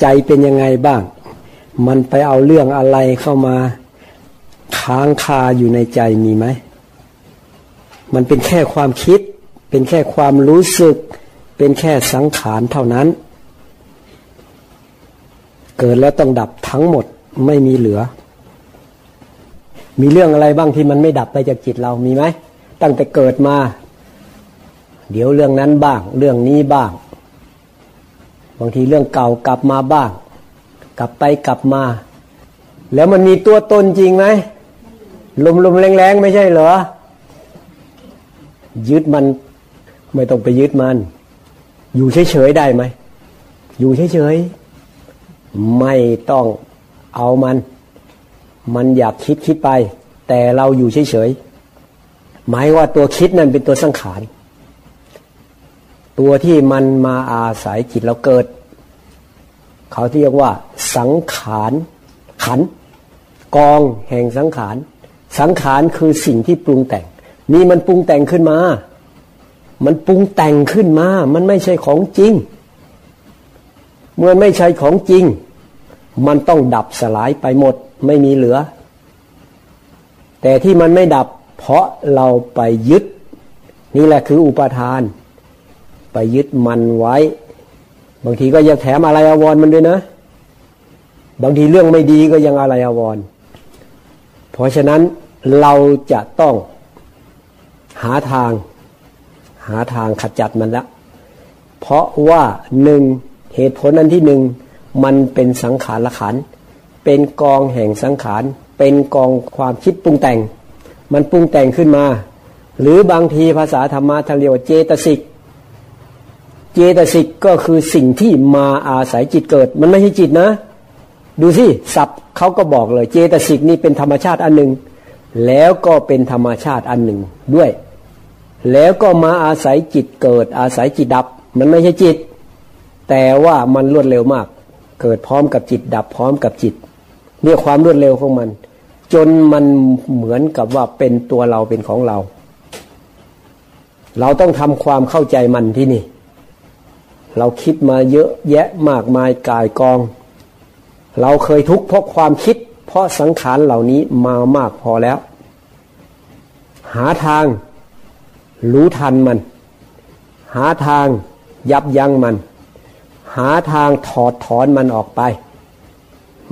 ใจเป็นยังไงบ้าง มันไปเอาเรื่องอะไรเข้ามาค้างคาอยู่ในใจมีไหม มันเป็นแค่ความคิด เป็นแค่ความรู้สึก เป็นแค่สังขารเท่านั้น เกิดแล้วต้องดับทั้งหมดไม่มีเหลือ มีเรื่องอะไรบ้างที่มันไม่ดับไปจากจิตเรามีไหม ตั้งแต่เกิดมา เดี๋ยวเรื่องนั้นบ้าง เรื่องนี้บ้าง บางทีเรื่องเก่ากลับมาบ้าง กลับไปกลับมา แล้วมันมีตัวตนจริงไหมลมลมแรงๆ ไม่ใช่เหรอ ยึดมันไม่ต้องไปยึดมัน อยู่เฉยๆได้ไหม อยู่เฉยๆ ไม่ต้องเอามัน มันอยากคิดคิดไป แต่เราอยู่เฉยๆ หมายว่าตัวคิดนั่นเป็นตัวสังขาร ตัวที่มันมาอาศัยจิตเราเกิด เขาที่เรียกว่า สังขารขัน กองแห่งสังขาร สังขารคือสิ่งที่ปรุงแต่ง นี่มันปรุงแต่งขึ้นมา มันปรุงแต่งขึ้นมา มันไม่ใช่ของจริง เมื่อไม่ใช่ของจริง มันต้องดับสลายไปหมดไม่มีเหลือ แต่ที่มันไม่ดับเพราะเราไปยึด นี่แหละคืออุปทาน ไปยึดมันไว้ บางทีก็ยังแถมอะไรอววรมันด้วยนะ บางทีเรื่องไม่ดีก็ยังอะไรอววร เพราะฉะนั้นเราจะต้องหาทาง หาทางขจัดมันละ เพราะว่าหนึ่งเหตุผลอันที่หนึ่งมันเป็นสังขารละขัน เป็นกองแห่งสังขาร เป็นกองความคิดปรุงแต่ง มันปรุงแต่งขึ้นมา หรือบางทีภาษาธรรมะทางเรียกว่าเจตสิก เจตสิกก็คือสิ่งที่มาอาศัยจิตเกิด มันไม่ใช่จิตนะ ดูสิศัพท์เขาก็บอกเลย เจตสิกนี่เป็นธรรมชาติอันหนึ่งแล้วก็เป็นธรรมชาติอันหนึ่งด้วย แล้วก็มาอาศัยจิตเกิด อาศัยจิตดับ มันไม่ใช่จิต แต่ว่ามันรวดเร็วมาก เกิดพร้อมกับจิตดับพร้อมกับจิตเรียกความรวดเร็วของมัน จนมันเหมือนกับว่าเป็นตัวเราเป็นของเรา เราต้องทำความเข้าใจมันที่นี่ เราคิดมาเยอะแยะมากมายกายกอง เราเคยทุกข์เพราะความคิด เพราะสังขารเหล่านี้มามากพอแล้ว หาทางรู้ทันมัน หาทางยับยั้งมัน หาทางถอดถอนมันออกไป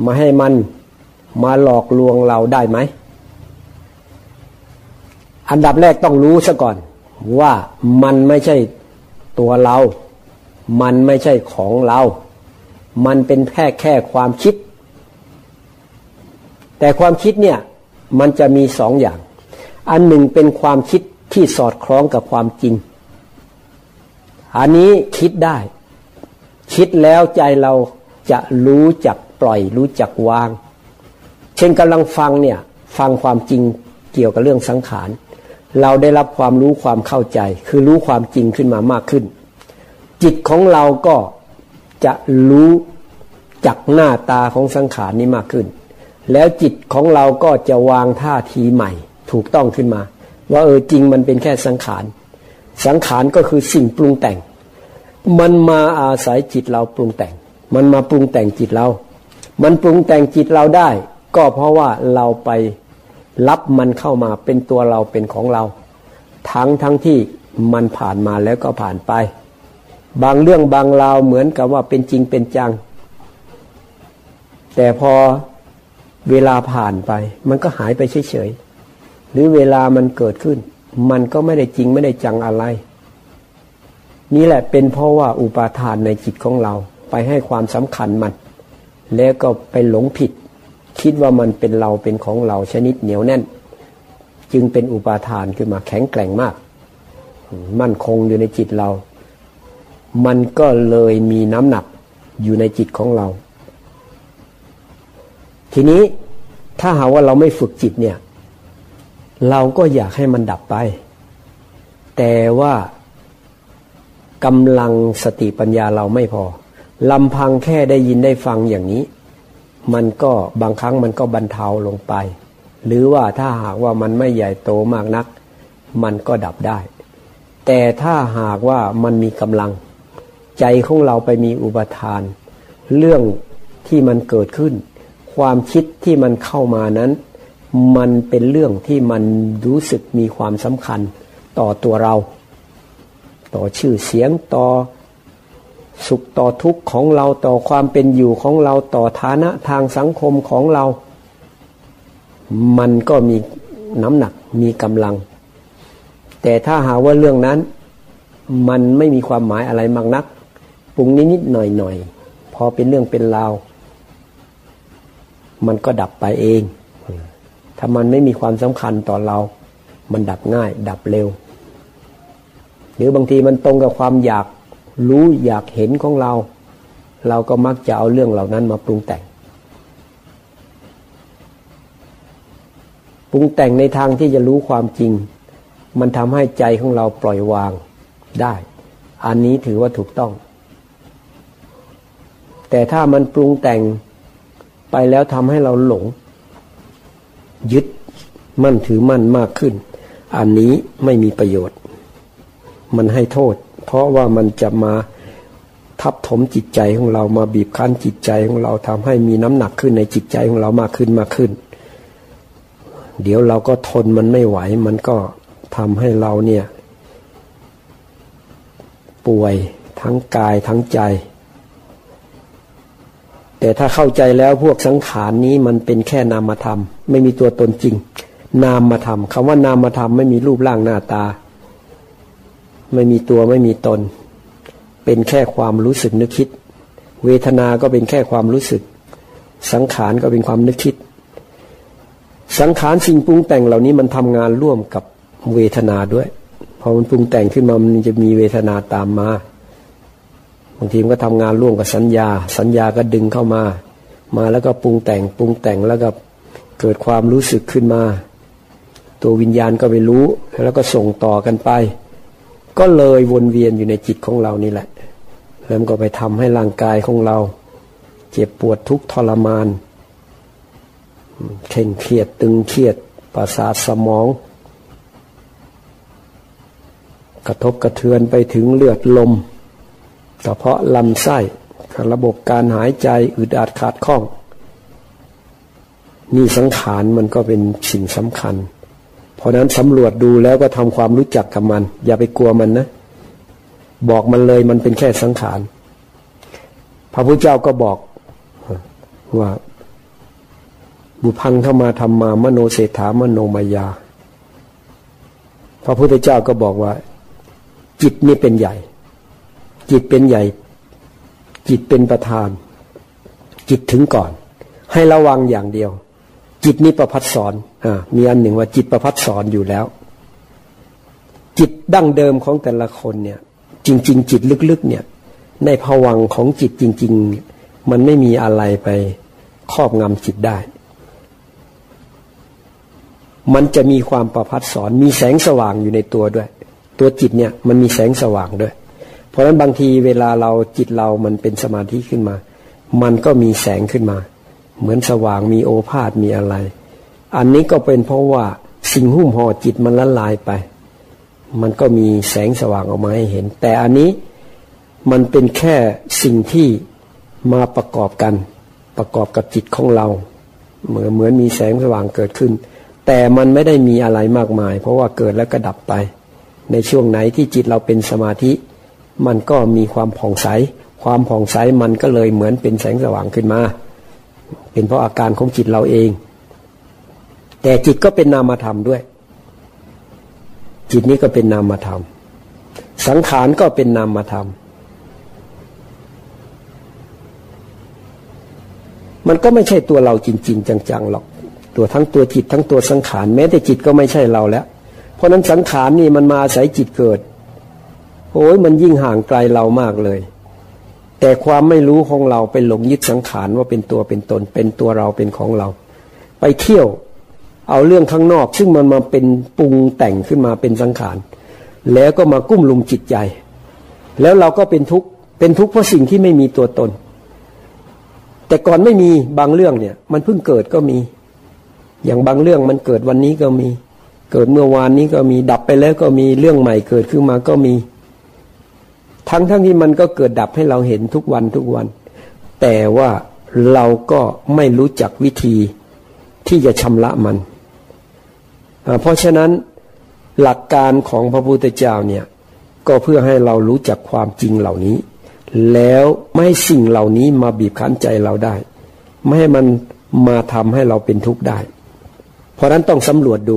มาให้มันมาหลอกลวงเราได้ไหม อันดับแรกต้องรู้ซะก่อนว่ามันไม่ใช่ตัวเรา มันไม่ใช่ของเรา มันเป็นแค่แค่ความคิด แต่ความคิดเนี่ยมันจะมีสองอย่าง อันหนึ่งเป็นความคิดที่สอดคล้องกับความจริง อันนี้คิดได้ คิดแล้วใจเราจะรู้จักปล่อย รู้จักวาง เช่นกำลังฟังเนี่ยฟังความจริงเกี่ยวกับเรื่องสังขาร เราได้รับความรู้ความเข้าใจ คือรู้ความจริงขึ้นมามากขึ้น จิตของเราก็จะรู้จักหน้าตาของสังขารนี้มากขึ้น แล้วจิตของเราก็จะวางท่าทีใหม่ ถูกต้องขึ้นมา ว่าเออจริงมันเป็นแค่สังขาร สังขารก็คือสิ่งปรุงแต่ง มันมาอาศัยจิตเราปรุงแต่ง มันมาปรุงแต่งจิตเรา มันปรุงแต่งจิตเราได้ ก็เพราะว่าเราไปรับมันเข้ามาเป็นตัวเราเป็นของเรา ทั้งทั้งที่มันผ่านมาแล้วก็ผ่านไป บางเรื่องบางราวเหมือนกับว่าเป็นจริงเป็นจัง แต่พอเวลาผ่านไป มันก็หายไปเฉยๆหรือเวลามันเกิดขึ้น มันก็ไม่ได้จริงไม่ได้จังอะไร นี่แหละเป็นเพราะว่าอุปาทานในจิตของเรา ไปให้ความสำคัญมัน แล้วก็ไปหลงผิด คิดว่ามันเป็นเราเป็นของเราชนิดเหนียวแน่น จึงเป็นอุปาทานขึ้นมาแข็งแกร่งมาก มั่นคงอยู่ในจิตเรา มันก็เลยมีน้ำหนักอยู่ในจิตของเรา ทีนี้ถ้าหาว่าเราไม่ฝึกจิตเนี่ย เราก็อยากให้มันดับไป แต่ว่ากำลังสติปัญญาเราไม่พอลำพังแค่ได้ยินได้ฟังอย่างนี้ มันก็บางครั้งมันก็บรรเทาลงไป หรือว่าถ้าหากว่ามันไม่ใหญ่โตมากนัก มันก็ดับได้ แต่ถ้าหากว่ามันมีกำลัง ใจของเราไปมีอุปทาน เรื่องที่มันเกิดขึ้น ความคิดที่มันเข้ามานั้น มันเป็นเรื่องที่มันรู้สึกมีความสำคัญต่อตัวเรา ต่อชื่อเสียงต่อสุขต่อทุกข์ของเราต่อความเป็นอยู่ของเราต่อฐานะทางสังคมของเรา มันก็มีน้ำหนักมีกำลัง แต่ถ้าหาว่าเรื่องนั้น มันไม่มีความหมายอะไรมากนัก ปรุงนิดๆหน่อยๆพอเป็นเรื่องเป็นราวมันก็ดับไปเอง ถ้ามันไม่มีความสำคัญต่อเรา มันดับง่าย ดับเร็ว หรือบางทีมันตรงกับความอยากรู้อยากเห็นของเรา เราก็มักจะเอาเรื่องเหล่านั้นมาปรุงแต่ง ปรุงแต่งในทางที่จะรู้ความจริง มันทำให้ใจของเราปล่อยวางได้ อันนี้ถือว่าถูกต้อง แต่ถ้ามันปรุงแต่งไปแล้วทำให้เราหลง ยึดมั่นถือมั่นมากขึ้น อันนี้ไม่มีประโยชน์ มันให้โทษ เพราะว่ามันจะมาทับถมจิตใจของเรามาบีบคั้นจิตใจของเราทำให้มีน้ำหนักขึ้นในจิตใจของเรามากขึ้นมากขึ้น เดี๋ยวเราก็ทนมันไม่ไหว มันก็ทำให้เราเนี่ย ป่วยทั้งกายทั้งใจ แต่ถ้าเข้าใจแล้วพวกสังขารนี้มันเป็นแค่นามธรรม ไม่มีตัวตนจริง นามธรรมคำว่านามธรรมไม่มีรูปร่างหน้าตา ไม่มีตัวไม่มีตน เป็นแค่ความรู้สึกนึกคิด เวทนา ก็เป็นแค่ความรู้สึก สังขารก็เป็นความนึกคิด สังขารสิ่งปรุงแต่งเหล่านี้มันทำงานร่วมกับเวทนาด้วยพอมันปรุงแต่งขึ้นมามันจะมีเวทนาตามมา บางทีมันก็ทำงานร่วมกับสัญญา สัญญาก็ดึงเข้ามา มาแล้วก็ปรุงแต่งปรุงแต่งแล้วก็เกิดความรู้สึกขึ้นมา ตัววิญญาณก็ไปรู้แล้วก็ส่งต่อกันไป ก็เลยวนเวียนอยู่ในจิตของเรานี่แหละ แล้วก็ไปทำให้ร่างกายของเรา เจ็บปวดทุกทรมานเข่งเครียดตึงเครียดประสาทสมอง กระทบกระเทือนไปถึงเลือดลม กระเพาะลำไส้ระบบการหายใจอึดอัดขาดข้อง นี่สังขารมันก็เป็นสิ่งสำคัญ เพราะนั้นสำรวจดูแล้วก็ทำความรู้จักกับมัน อย่าไปกลัวมันนะ บอกมันเลยมันเป็นแค่สังขาร พระพุทธเจ้าก็บอกว่า บุพังเข้ามาทำมามโนเศรษฐามโนมายา พระพุทธเจ้าก็บอกว่า จิตนี่เป็นใหญ่ จิตเป็นใหญ่ จิตเป็นประธาน จิตถึงก่อน ให้ระวังอย่างเดียว จิตนี้ประพัดสอนอ่ามีอันหนึ่งว่าจิตประพัดสอนอยู่แล้ว จิตดั้งเดิมของแต่ละคนเนี่ย จริง ๆ จิตลึกๆ เนี่ย ในภวังของจิตจริง ๆ มันไม่มีอะไรไปครอบงำจิตได้มันจะมีความประพัดสอนมีแสงสว่างอยู่ในตัวด้วย ตัวจิตเนี่ยมันมีแสงสว่างด้วย เพราะฉะนั้นบางทีเวลาเราจิตเรามันเป็นสมาธิขึ้นมา มันก็มีแสงขึ้นมา เหมือนสว่างมีโอภาษมีอะไร อันนี้ก็เป็นเพราะว่าสิ่งหุ้มห่อจิตมันละลายไป มันก็มีแสงสว่างออกมาให้เห็น แต่อันนี้มันเป็นแค่สิ่งที่มาประกอบกัน ประกอบกับจิตของเรา เหมือนเหมือนมีแสงสว่างเกิดขึ้น แต่มันไม่ได้มีอะไรมากมาย เพราะว่าเกิดแล้วก็ดับไป ในช่วงไหนที่จิตเราเป็นสมาธิ มันก็มีความผ่องใส ความผ่องใสมันก็เลยเหมือนเป็นแสงสว่างขึ้นมา เป็นเพราะอาการของจิตเราเอง แต่จิตก็เป็นนามธรรมด้วย จิตนี้ก็เป็นนามธรรม สังขารก็เป็นนามธรรม มันก็ไม่ใช่ตัวเราจริง ๆ จังๆหรอก ตัวทั้งตัวจิตทั้งตัวสังขารแม้แต่จิตก็ไม่ใช่เราแล้ว เพราะนั้นสังขารนี่มันมาอาศัยจิตเกิด โอ้ยมันยิ่งห่างไกลเรามากเลย แต่ความไม่รู้ของเราไปหลงยึดสังขารว่าเป็นตัวเป็นตน เป็นตัวเราเป็นของเรา ไปเที่ยวเอาเรื่องข้างนอก ซึ่งมันมาเป็นปรุงแต่งขึ้นมาเป็นสังขารแล้วก็มากุ้มลุมจิตใจ แล้วเราก็เป็นทุกข์เป็นทุกข์เพราะสิ่งที่ไม่มีตัวตน แต่ก่อนไม่มีบางเรื่องเนี่ย มันเพิ่งเกิดก็มี อย่างบางเรื่องมันเกิดวันนี้ก็มี เกิดเมื่อวานนี้ก็มีดับไปแล้วก็มีเรื่องใหม่เกิดขึ้นมาก็มี ทั้งทั้งที่มันก็เกิดดับให้เราเห็นทุกวันทุกวัน แต่ว่าเราก็ไม่รู้จักวิธีที่จะชำระมัน เพราะฉะนั้นหลักการของพระพุทธเจ้าเนี่ยก็เพื่อให้เรารู้จักความจริงเหล่านี้ แล้วไม่ให้สิ่งเหล่านี้มาบีบคั้นใจเราได้ ไม่ให้มันมาทำให้เราเป็นทุกข์ได้ เพราะนั้นต้องสำรวจดู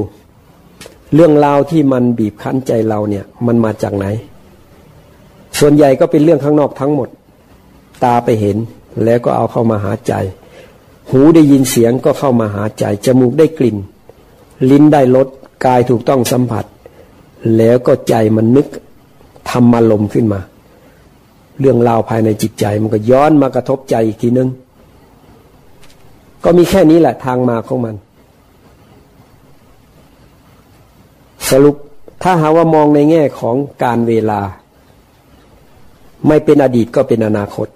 เรื่องราวที่มันบีบคั้นใจเราเนี่ย มันมาจากไหน ส่วนใหญ่ก็เป็นเรื่องข้างนอกทั้งหมด ตาไปเห็นแล้วก็เอาเข้ามาหาใจ หูได้ยินเสียงก็เข้ามาหาใจ จมูกได้กลิ่น ลิ้นได้รสกายถูกต้องสัมผัส แล้วก็ใจมันนึกทำมาลมขึ้นมา เรื่องราวภายในจิตใจมันก็ย้อนมากระทบใจอีกทีนึง ก็มีแค่นี้แหละทางมาของมัน สรุปถ้าหาว่ามองในแง่ของการเวลา ไม่เป็นอดีตก็เป็นอนาคต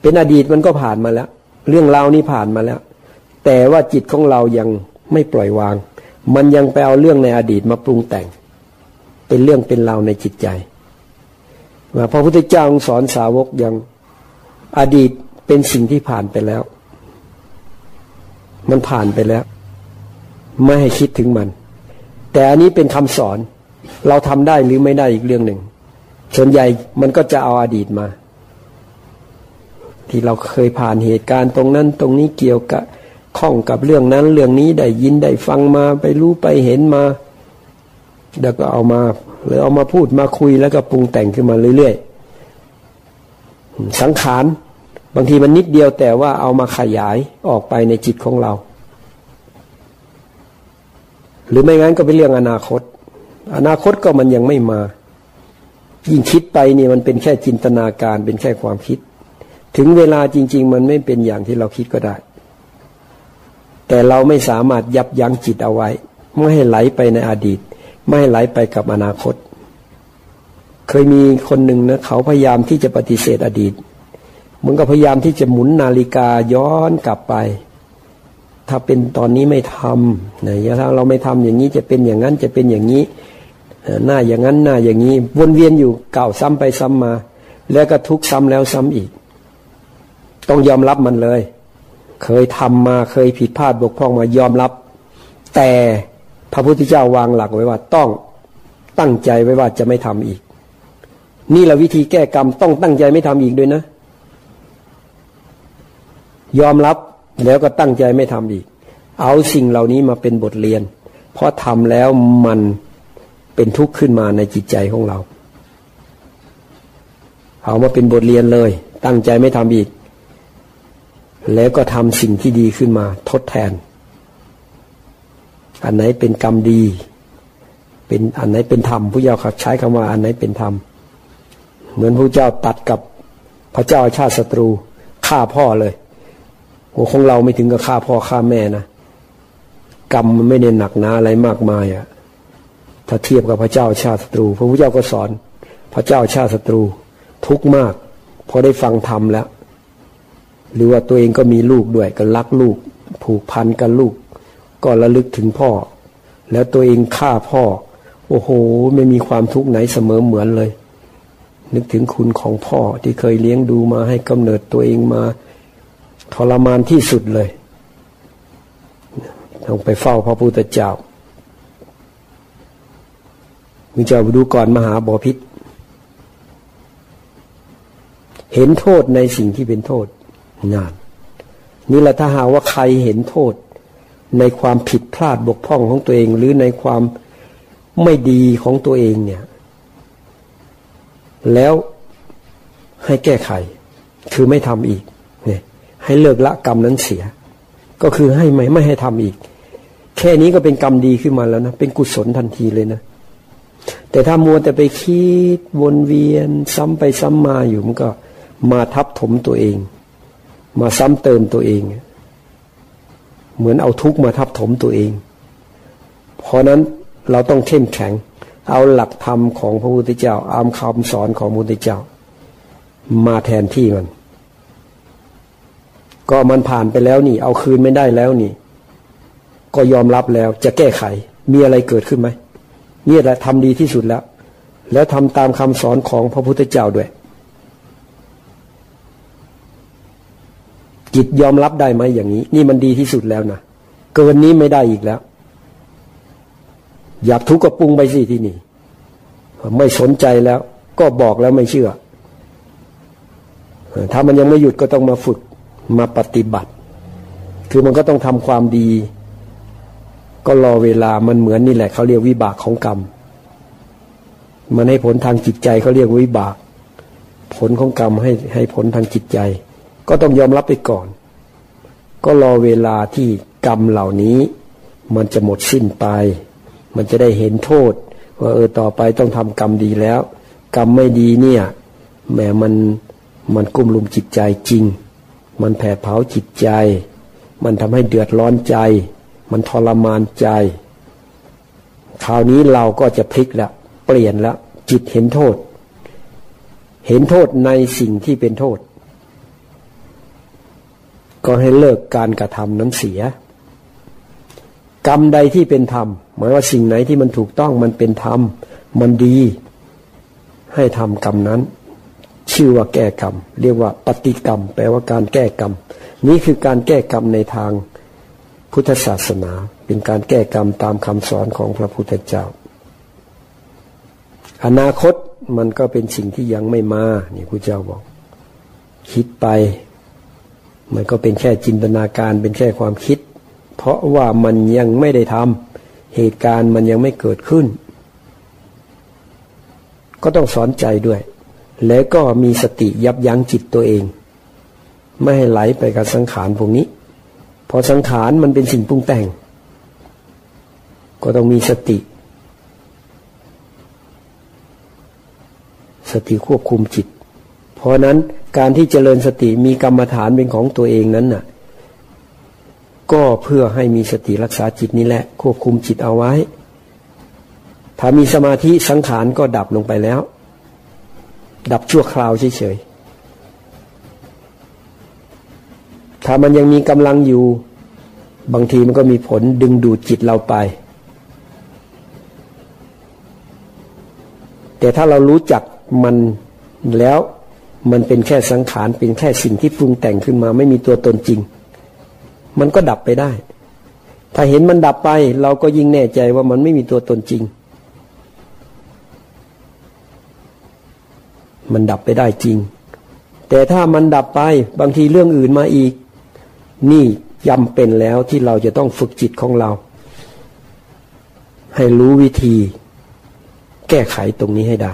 เป็นอดีตมันก็ผ่านมาแล้ว เรื่องราวนี้ผ่านมาแล้ว แต่ว่าจิตของเรายังไม่ปล่อยวาง มันยังไปเอาเรื่องในอดีตมาปรุงแต่ง เป็นเรื่องเป็นราวในจิตใจว่าพระพุทธเจ้าสอนสาวกยังอดีตเป็นสิ่งที่ผ่านไปแล้ว มันผ่านไปแล้ว ไม่ให้คิดถึงมัน แต่อันนี้เป็นคำสอน เราทำได้หรือไม่ได้อีกเรื่องหนึ่ง ส่วนใหญ่มันก็จะเอาอาดีตมา ที่เราเคยผ่านเหตุการณ์ตรงนั้นตรงนี้เกี่ยวกับข้องกับเรื่องนั้น เรื่องนี้ได้ยินได้ฟังมาไปรู้ไปเห็นมาแล้วก็เอามาหรือเอามาพูดมาคุยแล้วก็ปรุงแต่งขึ้นมาเรื่อยๆสังขารบางทีมันนิดเดียวแต่ว่าเอามาขยายออกไปในจิตของเรา หรือไม่งั้นก็เป็นเรื่องอนาคต อนาคตก็มันยังไม่มา ยิ่งคิดไปนี่มันเป็นแค่จินตนาการเป็นแค่ความคิด ถึงเวลาจริง ๆ มันไม่เป็นอย่างที่เราคิดก็ได้ แต่เราไม่สามารถยับยั้งจิตเอาไว้ ไม่ให้ไหลไปในอดีต ไม่ให้ไหลไปกับอนาคต เคยมีคนหนึ่งนะเขาพยายามที่จะปฏิเสธอดีตมันก็พยายามที่จะหมุนนาฬิกาย้อนกลับไป ถ้าเป็นตอนนี้ไม่ทำนะถ้าเราไม่ทำอย่างนี้จะเป็นอย่างนั้นจะเป็นอย่างนี้ หน้าอย่างนั้นหน้าอย่างนี้วนเวียนอยู่เก่าซ้ำไปซ้ำมา แล้วก็ทุกซ้ำแล้วซ้ำอีก ต้องยอมรับมันเลย เคยทำมาเคยผิดพลาดบกพร่องมายอมรับ แต่พระพุทธเจ้าวางหลักไว้ว่าต้องตั้งใจไว้ว่าจะไม่ทำอีก นี่แหละวิธีแก้กรรมต้องตั้งใจไม่ทำอีกด้วยนะ ยอมรับแล้วก็ตั้งใจไม่ทำอีก เอาสิ่งเหล่านี้มาเป็นบทเรียน เพราะทำแล้วมัน เป็นทุกข์ขึ้นมาในจิตใจของเรา เอามาเป็นบทเรียนเลย ตั้งใจไม่ทำอีก แล้วก็ทำสิ่งที่ดีขึ้นมา ทดแทน อันไหนเป็นกรรมดี เป็นอันไหนเป็นธรรมผู้เจ้าใช้คำว่าอันไหนเป็นธรรม เหมือนผู้เจ้าตัดกับพระเจ้าชาติศัตรูฆ่าพ่อเลยโอ้ของเราไม่ถึงกับฆ่าพ่อฆ่าแม่นะกรรมมันไม่ได้หนักหนาอะไรมากมายอะ่ะ ถ้าเทียบกับพระเจ้าชาติศัตรู พระพุทธเจ้าก็สอน พระเจ้าชาติศัตรูทุกมากพอได้ฟังธรรมแล้ว หรือว่าตัวเองก็มีลูกด้วยก็รักลูก ผูกพันกับลูก ก็ระลึกถึงพ่อ แล้วตัวเองฆ่าพ่อ โอ้โห ไม่มีความทุกข์ไหนเสมอเหมือนเลย นึกถึงคุณของพ่อที่เคยเลี้ยงดูมาให้กำเนิดตัวเองมาทรมานที่สุดเลยต้องไปเฝ้าพระพุทธเจ้า มิเจ้าดูก่อนมหาบอพิษ เห็นโทษในสิ่งที่เป็นโทษงานนี่แหละถ้าหาว่าใครเห็นโทษ ในความผิดพลาดบกพร่องของตัวเอง หรือในความไม่ดีของตัวเองเนี่ย แล้วให้แก้ไข คือไม่ทำอีกเนี่ยให้เลิกละกรรมนั้นเสีย ก็คือให้ไม่ไม่ให้ทำอีก แค่นี้ก็เป็นกรรมดีขึ้นมาแล้วนะ เป็นกุศลทันทีเลยนะ แต่ถ้ามัวแต่ไปคิดวนเวียน ซ้ำไปซ้ำมาอยู่มันก็มาทับถมตัวเอง มาซ้ำเติมตัวเอง เหมือนเอาทุกข์มาทับถมตัวเอง เพราะนั้นเราต้องเข้มแข็ง เอาหลักธรรมของพระพุทธเจ้าอามคำสอนของพระพุทธเจ้า มาแทนที่มัน ก็มันผ่านไปแล้วนี่ เอาคืนไม่ได้แล้วนี่ ก็ยอมรับแล้วจะแก้ไขมีอะไรเกิดขึ้นไหม นี่แหละทำดีที่สุดแล้ว แล้วทำตามคำสอนของพระพุทธเจ้าด้วย จิตยอมรับได้ไหมอย่างนี้ นี่มันดีที่สุดแล้วนะเกินนี้ไม่ได้อีกแล้ว อยากทุกข์ก็ปรุงไปสิที่นี่ ไม่สนใจแล้ว ก็บอกแล้วไม่เชื่อ ถ้ามันยังไม่หยุดก็ต้องมาฝึกมาปฏิบัติ คือมันก็ต้องทำความดี ก็รอเวลามันเหมือนนี่แหละเขาเรียกวิบากของกรรม มันให้ผลทางจิตใจเขาเรียกวิบาก ผลของกรรมให้ให้ผลทางจิตใจ ก็ต้องยอมรับไปก่อน ก็รอเวลาที่กรรมเหล่านี้ มันจะหมดสิ้นไป มันจะได้เห็นโทษ ว่าเออต่อไปต้องทำกรรมดีแล้ว กรรมไม่ดีเนี่ยแหมมันมันกุ้มลุมจิตใจจริง มันแผดเผาจิตใจ มันทำให้เดือดร้อนใจ มันทรมานใจ คราวนี้เราก็จะพลิกแล้วเปลี่ยนแล้วจิตเห็นโทษ เห็นโทษในสิ่งที่เป็นโทษ ก็ให้เลิกการกระทำนั้นเสีย กรรมใดที่เป็นธรรม หมายว่าสิ่งไหนที่มันถูกต้องมันเป็นธรรม มันดี ให้ทำกรรมนั้น ชื่อว่าแก้กรรม เรียกว่าปฏิกรรม แปลว่าการแก้กรรม นี่คือการแก้กรรมในทาง พุทธศาสนาเป็นการแก้กรรมตามคำสอนของพระพุทธเจ้า อนาคตมันก็เป็นสิ่งที่ยังไม่มานี่พระเจ้าบอก คิดไป มันก็เป็นแค่จินตนาการเป็นแค่ความคิด เพราะว่ามันยังไม่ได้ทำเหตุการณ์มันยังไม่เกิดขึ้น ก็ต้องสอนใจด้วย แล้วก็มีสติยับยั้งจิตตัวเอง ไม่ให้ไหลไปกับสังขารพวกนี้ พอสังขารมันเป็นสิ่งปรุงแต่ง ก็ต้องมีสติ สติควบคุมจิต เพราะนั้นการที่เจริญสติมีกรรมฐานเป็นของตัวเองนั้นน่ะ ก็เพื่อให้มีสติรักษาจิตนี้แหละ ควบคุมจิตเอาไว้ ถ้ามีสมาธิสังขารก็ดับลงไปแล้ว ดับชั่วคราวเฉยๆ ถ้ามันยังมีกำลังอยู่ บางทีมันก็มีผลดึงดูดจิตเราไป แต่ถ้าเรารู้จักมันแล้วมันเป็นแค่สังขารเป็นแค่สิ่งที่ปรุงแต่งขึ้นมา ไม่มีตัวตนจริง มันก็ดับไปได้ ถ้าเห็นมันดับไป เราก็ยิ่งแน่ใจว่ามันไม่มีตัวตนจริง มันดับไปได้จริง แต่ถ้ามันดับไปบางทีเรื่องอื่นมาอีก นี่ยำเป็นแล้วที่เราจะต้องฝึกจิตของเรา ให้รู้วิธี แก้ไขตรงนี้ให้ได้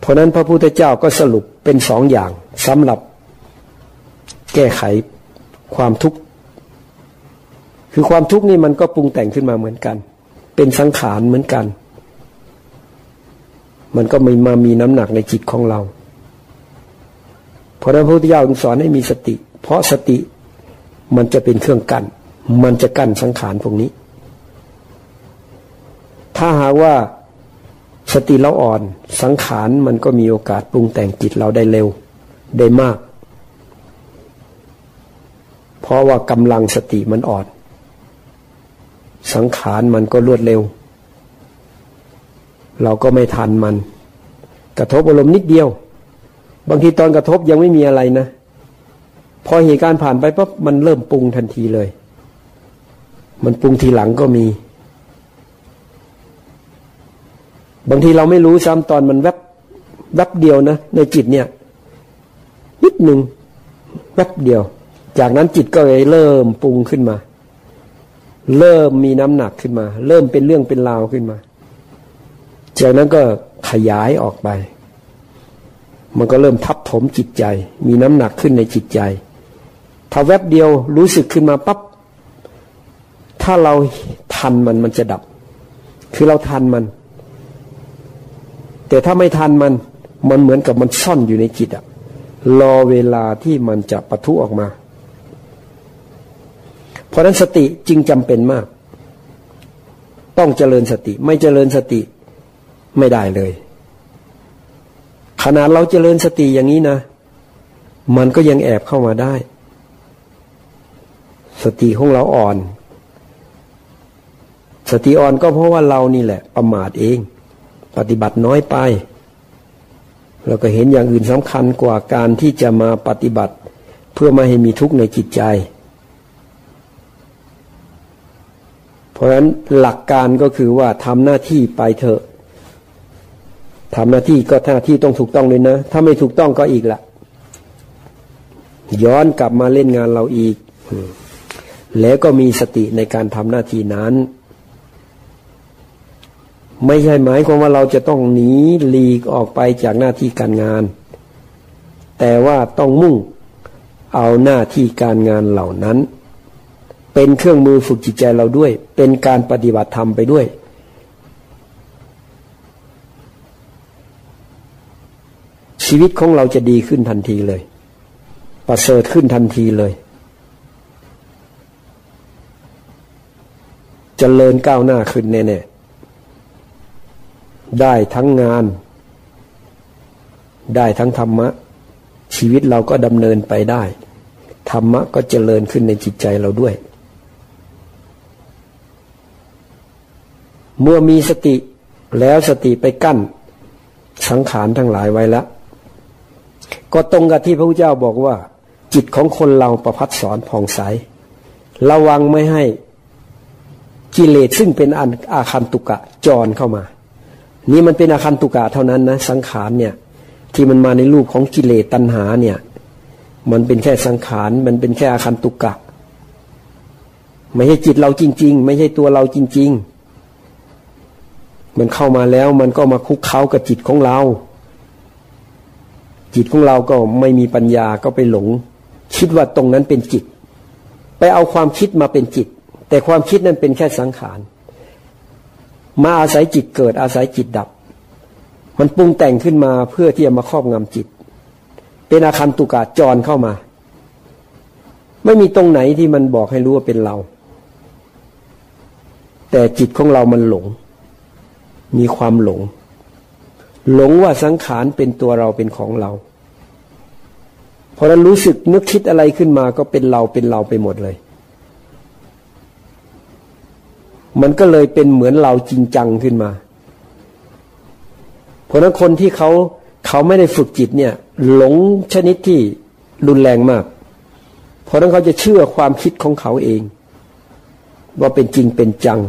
เพราะนั้นพระพุทธเจ้าก็สรุปเป็นสองอย่างสำหรับ แก้ไขความทุกข์ คือความทุกข์นี่มันก็ปรุงแต่งขึ้นมาเหมือนกัน เป็นสังขารเหมือนกัน มันก็ไม่มามีน้ำหนักในจิตของเรา เพราะนั้นพระพุทธเจ้าสอนให้มีสติ เพราะสติมันจะเป็นเครื่องกัน้นมันจะกั้นสังขารพวกนี้ ถ้าหากว่าสติเราอ่อนสังขารมันก็มีโอกาสปรุงแต่งจิตเราได้เร็วได้มาก เพราะว่ากำลังสติมันอ่อน สังขารมันก็รวดเร็ว เราก็ไม่ทันมัน กระทบอารมณ์นิดเดียว บางทีตอนกระทบยังไม่มีอะไรนะ พอเหตุการณ์ผ่านไปปั๊บมันเริ่มปรุงทันทีเลย มันปรุงทีหลังก็มี บางทีเราไม่รู้ซ้ำตอนมันแวบแวบเดียวนะ ในจิตเนี่ย นิดหนึ่งแวบเดียว จากนั้นจิตก็เลยเริ่มปรุงขึ้นมา เริ่มมีน้ำหนักขึ้นมา เริ่มเป็นเรื่องเป็นราวขึ้นมา จากนั้นก็ขยายออกไปมันก็เริ่มทับถมจิตใจ มีน้ำหนักขึ้นในจิตใจ ถ้าแวบเดียวรู้สึกขึ้นมาปับ๊บถ้าเราทันมันมันจะดับ คือเราทันมัน แต่ถ้าไม่ทันมันมันเหมือนกับมันซ่อนอยู่ในจิตอะรอเวลาที่มันจะปะทุออกมา เพราะนั้นสติจึงจำเป็นมาก ต้องเจริญสติ ไม่เจริญสติไม่ได้เลย ขนาดเราเจริญสติอย่างนี้นะ มันก็ยังแอบเข้ามาได้ สติของเราอ่อน สติอ่อนก็เพราะว่าเรานี่แหละประมาทเอง ปฏิบัติน้อยไป เราก็เห็นอย่างอื่นสำคัญกว่าการที่จะมาปฏิบัติ เพื่อไม่ให้มีทุกข์ในจิตใจ เพราะฉะนั้นหลักการก็คือว่าทำหน้าที่ไปเถอะทำหน้าที่ก็หน้าที่ต้องถูกต้องเลยนะ ถ้าไม่ถูกต้องก็อีกละย้อนกลับมาเล่นงานเราอีก แล้วก็มีสติในการทำหน้าที่นั้น ไม่ใช่หมายความว่าเราจะต้องหนีหลีกออกไปจากหน้าที่การงาน แต่ว่าต้องมุ่งเอาหน้าที่การงานเหล่านั้น เป็นเครื่องมือฝึกจิตใจเราด้วย เป็นการปฏิบัติธรรมไปด้วย ชีวิตของเราจะดีขึ้นทันทีเลย ประเสริฐขึ้นทันทีเลย เจริญก้าวหน้าขึ้นแน่ๆ ได้ทั้งงาน ได้ทั้งธรรมะ ชีวิตเราก็ดำเนินไปได้ ธรรมะก็เจริญขึ้นในจิตใจเราด้วย เมื่อมีสติแล้วสติไปกั้น สังขารทั้งหลายไว้แล้ว ก็ตรงกับที่พระพุทธเจ้าบอกว่า จิตของคนเราประพัดสอนผ่องใส ระวังไม่ให้ กิเลสซึ่งเป็นอันอาคันตุกะจรเข้ามา นี่มันเป็นอาคันตุกะเท่านั้นนะสังขารเนี่ยที่มันมาในรูปของกิเลสตัณหาเนี่ย มันเป็นแค่สังขารมันเป็นแค่อาคันตุกกะ ไม่ใช่จิตเราจริง ๆ ไม่ใช่ตัวเราจริง ๆ มันเข้ามาแล้วมันก็มาคุกเค้ากับจิตของเรา จิตของเราก็ไม่มีปัญญาก็ไปหลง คิดว่าตรงนั้นเป็นจิต ไปเอาความคิดมาเป็นจิต แต่ความคิดนั้นเป็นแค่สังขาร มาอาศัยจิตเกิดอาศัยจิตดับ มันปรุงแต่งขึ้นมาเพื่อที่จะมาครอบงำจิต เป็นอาคันตุกาจรเข้ามา ไม่มีตรงไหนที่มันบอกให้รู้ว่าเป็นเรา แต่จิตของเรามันหลง มีความหลง หลงว่าสังขารเป็นตัวเราเป็นของเราพอเรารู้สึกนึกคิดอะไรขึ้นมาก็เป็นเราเป็นเราไปหมดเลย มันก็เลยเป็นเหมือนเราจริงจังขึ้นมา เพราะนั้นคนที่เขาเขาไม่ได้ฝึกจิตเนี่ย หลงชนิดที่รุนแรงมาก เพราะนั้นเขาจะเชื่อความคิดของเขาเอง ว่าเป็นจริงเป็นจัง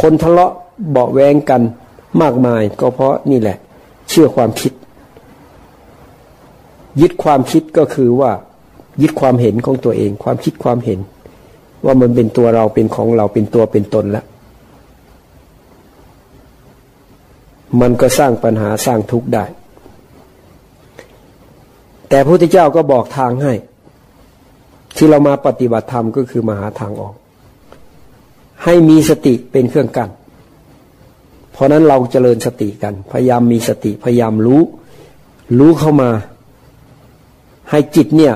คนทะเลาะเบาแวงกันมากมาย ก็เพราะนี่แหละ เชื่อความคิด ยึดความคิดก็คือว่า ยึดความเห็นของตัวเอง ความคิดความเห็น ว่ามันเป็นตัวเราเป็นของเราเป็นตัวเป็นตนแล้ว มันก็สร้างปัญหาสร้างทุกข์ได้ แต่พระพุทธเจ้าก็บอกทางให้ ที่เรามาปฏิบัติธรรมก็คือมาหาทางออก ให้มีสติเป็นเครื่องกัน้นเพราะนั้นเราเจริญสติกัน พยายามมีสติพยายามรู้ รู้เข้ามา ให้จิตเนี่ย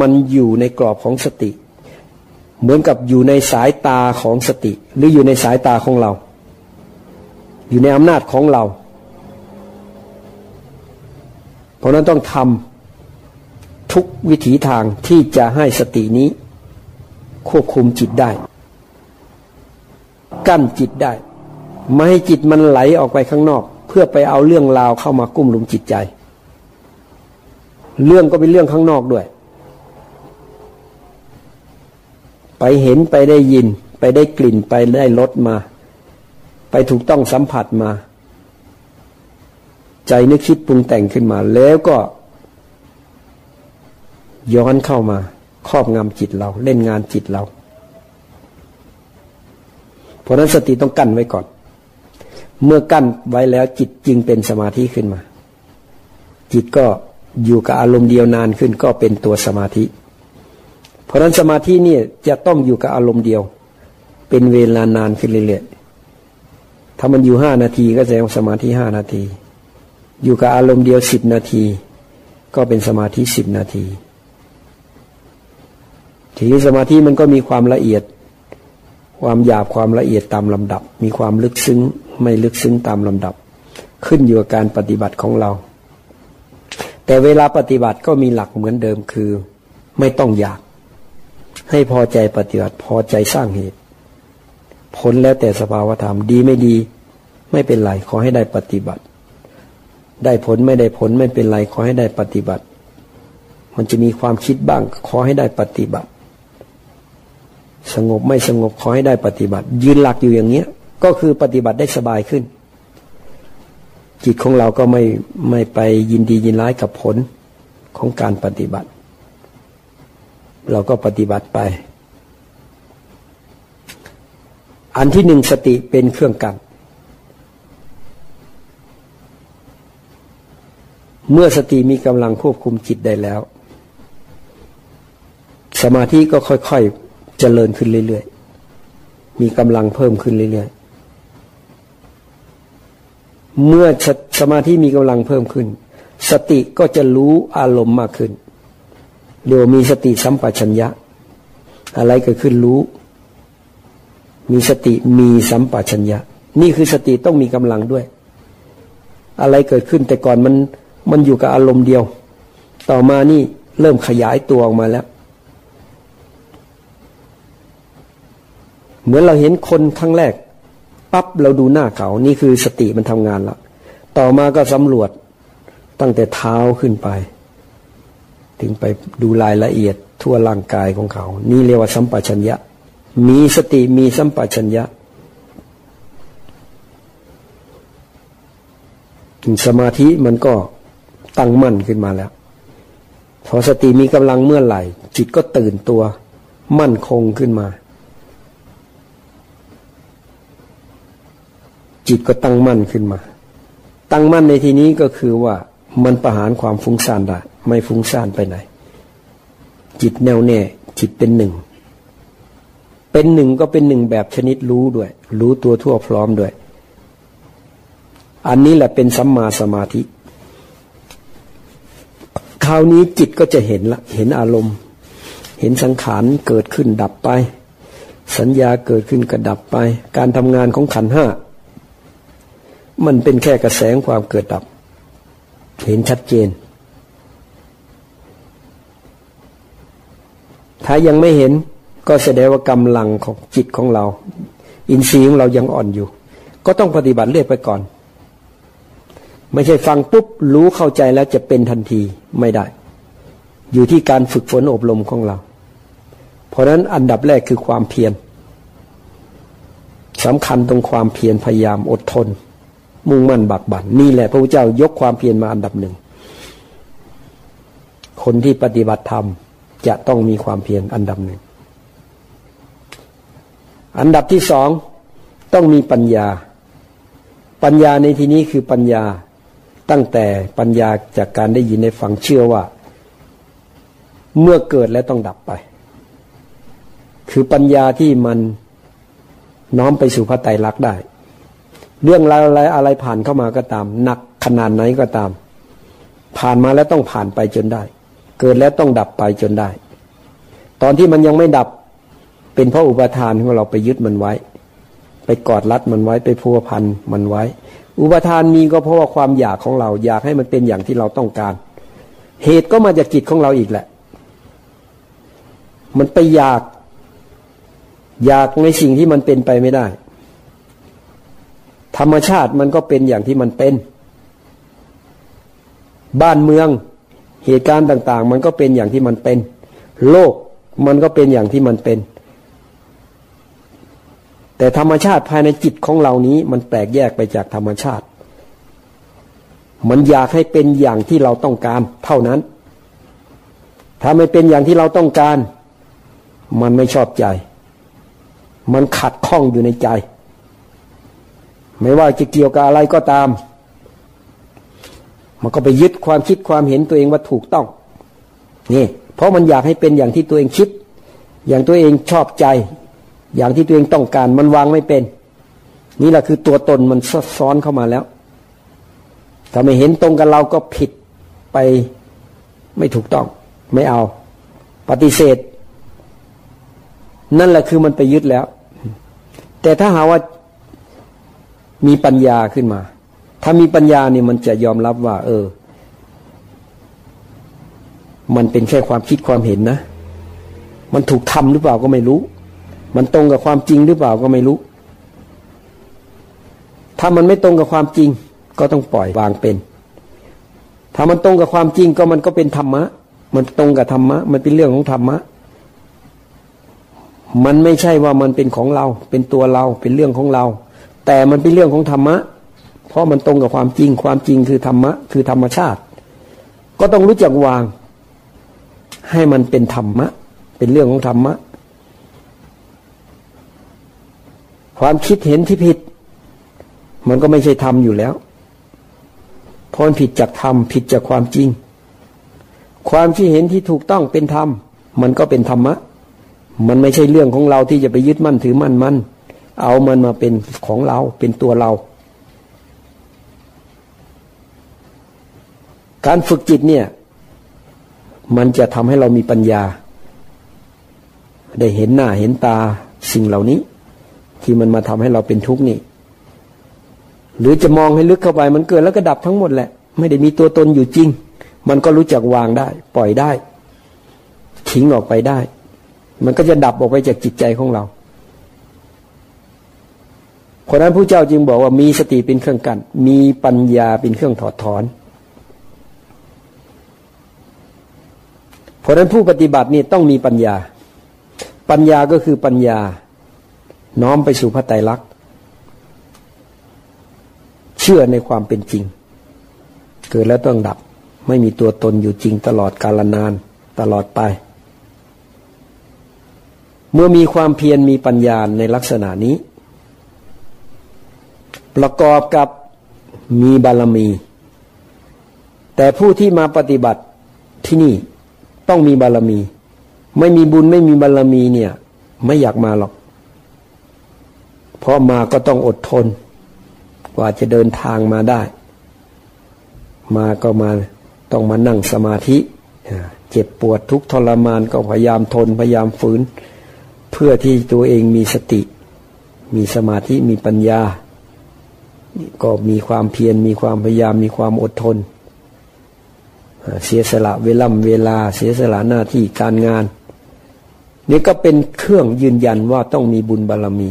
มันอยู่ในกรอบของสติ เหมือนกับอยู่ในสายตาของสติ หรืออยู่ในสายตาของเรา อยู่ในอำนาจของเรา เพราะนั้นต้องทำทุกวิถีทางที่จะให้สตินี้ ควบคุมจิตได้ กั้นจิตได้ ไม่ให้จิตมันไหลออกไปข้างนอก เพื่อไปเอาเรื่องราวเข้ามากุ้มลุมจิตใจ เรื่องก็เป็นเรื่องข้างนอกด้วย ไปเห็นไปได้ยินไปได้กลิ่นไปได้รสมา ไปถูกต้องสัมผัสมา ใจนึกคิดปรุงแต่งขึ้นมา แล้วก็ ย้อนเข้ามาครอบงำจิตเรา เล่นงานจิตเรา เพราะนั้นสติต้องกั้นไว้ก่อน เมื่อกั้นไว้แล้วจิตจึงเป็นสมาธิขึ้นมา จิตก็อยู่กับอารมณ์เดียวนานขึ้นก็เป็นตัวสมาธิ เพราะนั้นสมาธินี่จะต้องอยู่กับอารมณ์เดียว เป็นเวลานานขึ้นเรื่อย ถ้ามันอยู่ห้านาทีก็แสดงสมาธิห้านาที อยู่กับอารมณ์เดียวสิบนาที ก็เป็นสมาธิสิบนาทีทีนี้สมาธิมันก็มีความละเอียด ความหยาบความละเอียดตามลำดับ มีความลึกซึ้งไม่ลึกซึ้งตามลำดับ ขึ้นอยู่กับการปฏิบัติของเรา แต่เวลาปฏิบัติก็มีหลักเหมือนเดิมคือ ไม่ต้องอยาก ให้พอใจปฏิบัติพอใจสร้างเหตุ ผลแล้วแต่สภาวธรรมดีไม่ดี ไม่เป็นไรขอให้ได้ปฏิบัติ ได้ผลไม่ได้ผลไม่เป็นไรขอให้ได้ปฏิบัติ มันจะมีความคิดบ้าง ขอให้ได้ปฏิบัติ สงบไม่สงบขอให้ได้ปฏิบัติ ยืนหลักอยู่อย่างเนี้ย ก็คือปฏิบัติได้สบายขึ้น จิตของเราก็ไม่ไม่ไปยินดียินร้ายกับผลของการปฏิบัติ เราก็ปฏิบัติไป อันที่หนึ่งสติเป็นเครื่องกัน เมื่อสติมีกำลังควบคุมจิตได้แล้ว สมาธิก็ค่อยๆเจริญขึ้นเรื่อยๆ มีกำลังเพิ่มขึ้นเรื่อยๆ เมื่อสสมาธิมีกำลังเพิ่มขึ้น สติก็จะรู้อารมณ์มากขึ้นเดี๋ยวมีสติสัมปชัญญะ อะไรเกิดขึ้นรู้ มีสติมีสัมปชัญญะ นี่คือสติต้องมีกำลังด้วย อะไรเกิดขึ้นแต่ก่อนมันมันอยู่กับอารมณ์เดียว ต่อมานี่เริ่มขยายตัวออกมาแล้ว เหมือนเราเห็นคนครั้งแรกปั๊บเราดูหน้าเขา นี่คือสติมันทำงานแล้วต่อมาก็สำรวจตั้งแต่เท้าขึ้นไป ถึงไปดูรายละเอียดทั่วร่างกายของเขา นี่เรียกว่าสัมปชัญญะ มีสติมีสัมปชัญญะสมาธิมันก็ตั้งมั่นขึ้นมาแล้ว พอสติมีกำลังเมื่อไหร่ จิตก็ตื่นตัว มั่นคงขึ้นมา จิตก็ตั้งมั่นขึ้นมา ตั้งมั่นในที่นี้ก็คือว่ามันประหารความฟุ้งซ่านได้ไม่ฟุ้งซ่านไปไหน จิตแน่วแน่ จิตเป็นหนึ่ง เป็นหนึ่งก็เป็นหนึ่งแบบชนิดรู้ด้วย รู้ตัวทั่วพร้อมด้วย อันนี้แหละเป็นสัมมาสมาธิ คราวนี้จิตก็จะเห็นละ เห็นอารมณ์ เห็นสังขารเกิดขึ้นดับไป สัญญาเกิดขึ้นกระดับไป การทำงานของขันห้า มันเป็นแค่กระแสงความเกิดดับ เห็นชัดเจนถ้ายังไม่เห็น ก็แสดงว่ากำลังของจิตของเรา อินทรีย์ของเรายังอ่อนอยู่ ก็ต้องปฏิบัติเรื่อยไปก่อน ไม่ใช่ฟังปุ๊บรู้เข้าใจแล้วจะเป็นทันทีไม่ได้ อยู่ที่การฝึกฝนอบรมของเรา เพราะนั้นอันดับแรกคือความเพียรสำคัญตรงความเพียรพยายามอดทน มุ่งมั่นบักบันนี่แหละพระพุทธเจ้ายกความเพียรมาอันดับหนึ่งคนที่ปฏิบัติธรรมจะต้องมีความเพียรอันดับหนึ่ง อันดับที่สองต้องมีปัญญา ปัญญาในที่นี้คือปัญญาตั้งแต่ปัญญาจากการได้ยินได้ฟังเชื่อว่า เมื่อเกิดแล้วต้องดับไป คือปัญญาที่มันน้อมไปสู่พระไตรลักษณ์ได้ เรื่องอะไรอะไรผ่านเข้ามาก็ตามหนักขนาดไหนก็ตาม ผ่านมาแล้วต้องผ่านไปจนได้ เกิดแล้วต้องดับไปจนได้ ตอนที่มันยังไม่ดับ เป็นเพราะอุปทานของเราไปยึดมันไว้ ไปกอดรัดมันไว้ไปพัวพันมันไว้ อุปทานมีก็เพราะว่าความอยากของเรา อยากให้มันเป็นอย่างที่เราต้องการ เหตุก็มาจากจิตของเราอีกแหละ มันไปอยาก อยากในสิ่งที่มันเป็นไปไม่ได้ ธรรมชาติมันก็เป็นอย่างที่มันเป็น บ้านเมืองเหตุการณ์ต่าง ๆ มันก็เป็นอย่างที่มันเป็น โลกมันก็เป็นอย่างที่มันเป็น แต่ธรรมชาติภายในจิตของเรานี้ มันแตกแยกไปจากธรรมชาติ มันอยากให้เป็นอย่างที่เราต้องการ เท่านั้น ถ้าไม่เป็นอย่างที่เราต้องการ มันไม่ชอบใจ มันขัดข้องอยู่ในใจ ไม่ว่าจะเกี่ยวกับอะไรก็ตาม มันก็ไปยึดความคิดความเห็นตัวเองว่าถูกต้อง นี่ เพราะมันอยากให้เป็นอย่างที่ตัวเองคิด อย่างตัวเองชอบใจ อย่างที่ตัวเองต้องการมันวางไม่เป็น นี่แหละคือตัวตนมันซ้อนเข้ามาแล้วถ้าไม่เห็นตรงกับเราก็ผิดไปไม่ถูกต้อง ไม่เอา ปฏิเสธ นั่นแหละคือมันไปยึดแล้ว แต่ถ้าหาว่ามีปัญญาขึ้นมา ถ้ามีปัญญาเนี่ยมันจะยอมรับว่า เออ มันเป็นแค่ความคิดความเห็นนะ มันถูกทำหรือเปล่าก็ไม่รู้ มันตรงกับความจริงหรือเปล่าก็ไม่รู้ ถ้ามันไม่ตรงกับความจริง ก็ต้องปล่อยวางเป็น ถ้ามันตรงกับความจริงก็มันก็เป็นธรรมะ มันตรงกับธรรมะ มันเป็นเรื่องของธรรมะ มันไม่ใช่ว่ามันเป็นของเรา เป็นตัวเราเป็นเรื่องของเรา แต่มันเป็นเรื่องของธรรมะ เพราะมันตรงกับความจริง ความจริงคือธรรมะ คือธรรมชาติ ก็ต้องรู้จักวาง ให้มันเป็นธรรมะ เป็นเรื่องของธรรมะ ความคิดเห็นที่ผิด มันก็ไม่ใช่ธรรมอยู่แล้วเพราะมันผิดจากธรรมผิดจากความจริง ความที่เห็นที่ถูกต้องเป็นธรรม มันก็เป็นธรรมะ มันไม่ใช่เรื่องของเราที่จะไปยึดมั่นถือมั่นมัน เอามันมาเป็นของเราเป็นตัวเรา การฝึกจิตเนี่ย มันจะทำให้เรามีปัญญา ได้เห็นหน้าเห็นตาสิ่งเหล่านี้ ที่มันมาทำให้เราเป็นทุกข์นี่ หรือจะมองให้ลึกเข้าไปมันเกิดแล้วก็ดับทั้งหมดแหละ ไม่ได้มีตัวตนอยู่จริง มันก็รู้จักวางได้ ปล่อยได้ ทิ้งออกไปได้ มันก็จะดับออกไปจากจิตใจของเราเพราะนั้นผู้เจ้าจึงบอกว่ามีสติเป็นเครื่องกัน มีปัญญาเป็นเครื่องถอดถอนเพราะนั้นผู้ปฏิบัตินี่ต้องมีปัญญา ปัญญาก็คือปัญญา น้อมไปสู่พระไตรลักษณ์ เชื่อในความเป็นจริง เกิดแล้วต้องดับ ไม่มีตัวตนอยู่จริงตลอดกาลนานตลอดไป เมื่อมีความเพียรมีปัญญาในลักษณะนี้ ประกอบกับมีบารมี แต่ผู้ที่มาปฏิบัติที่นี่ต้องมีบารมี ไม่มีบุญไม่มีบารมีเนี่ย ไม่อยากมาหรอก เพราะมาก็ต้องอดทน กว่าจะเดินทางมาได้ มาก็มาต้องมานั่งสมาธิเจ็บปวดทุกทรมานก็พยายามทนพยายามฝืน เพื่อที่ตัวเองมีสติ มีสมาธิมีปัญญา ก็มีความเพียรมีความพยายามมีความอดทน เสียสละเวลาเวลา เสียสละหน้าที่การงานนี่ก็เป็นเครื่องยืนยันว่าต้องมีบุญบารรมี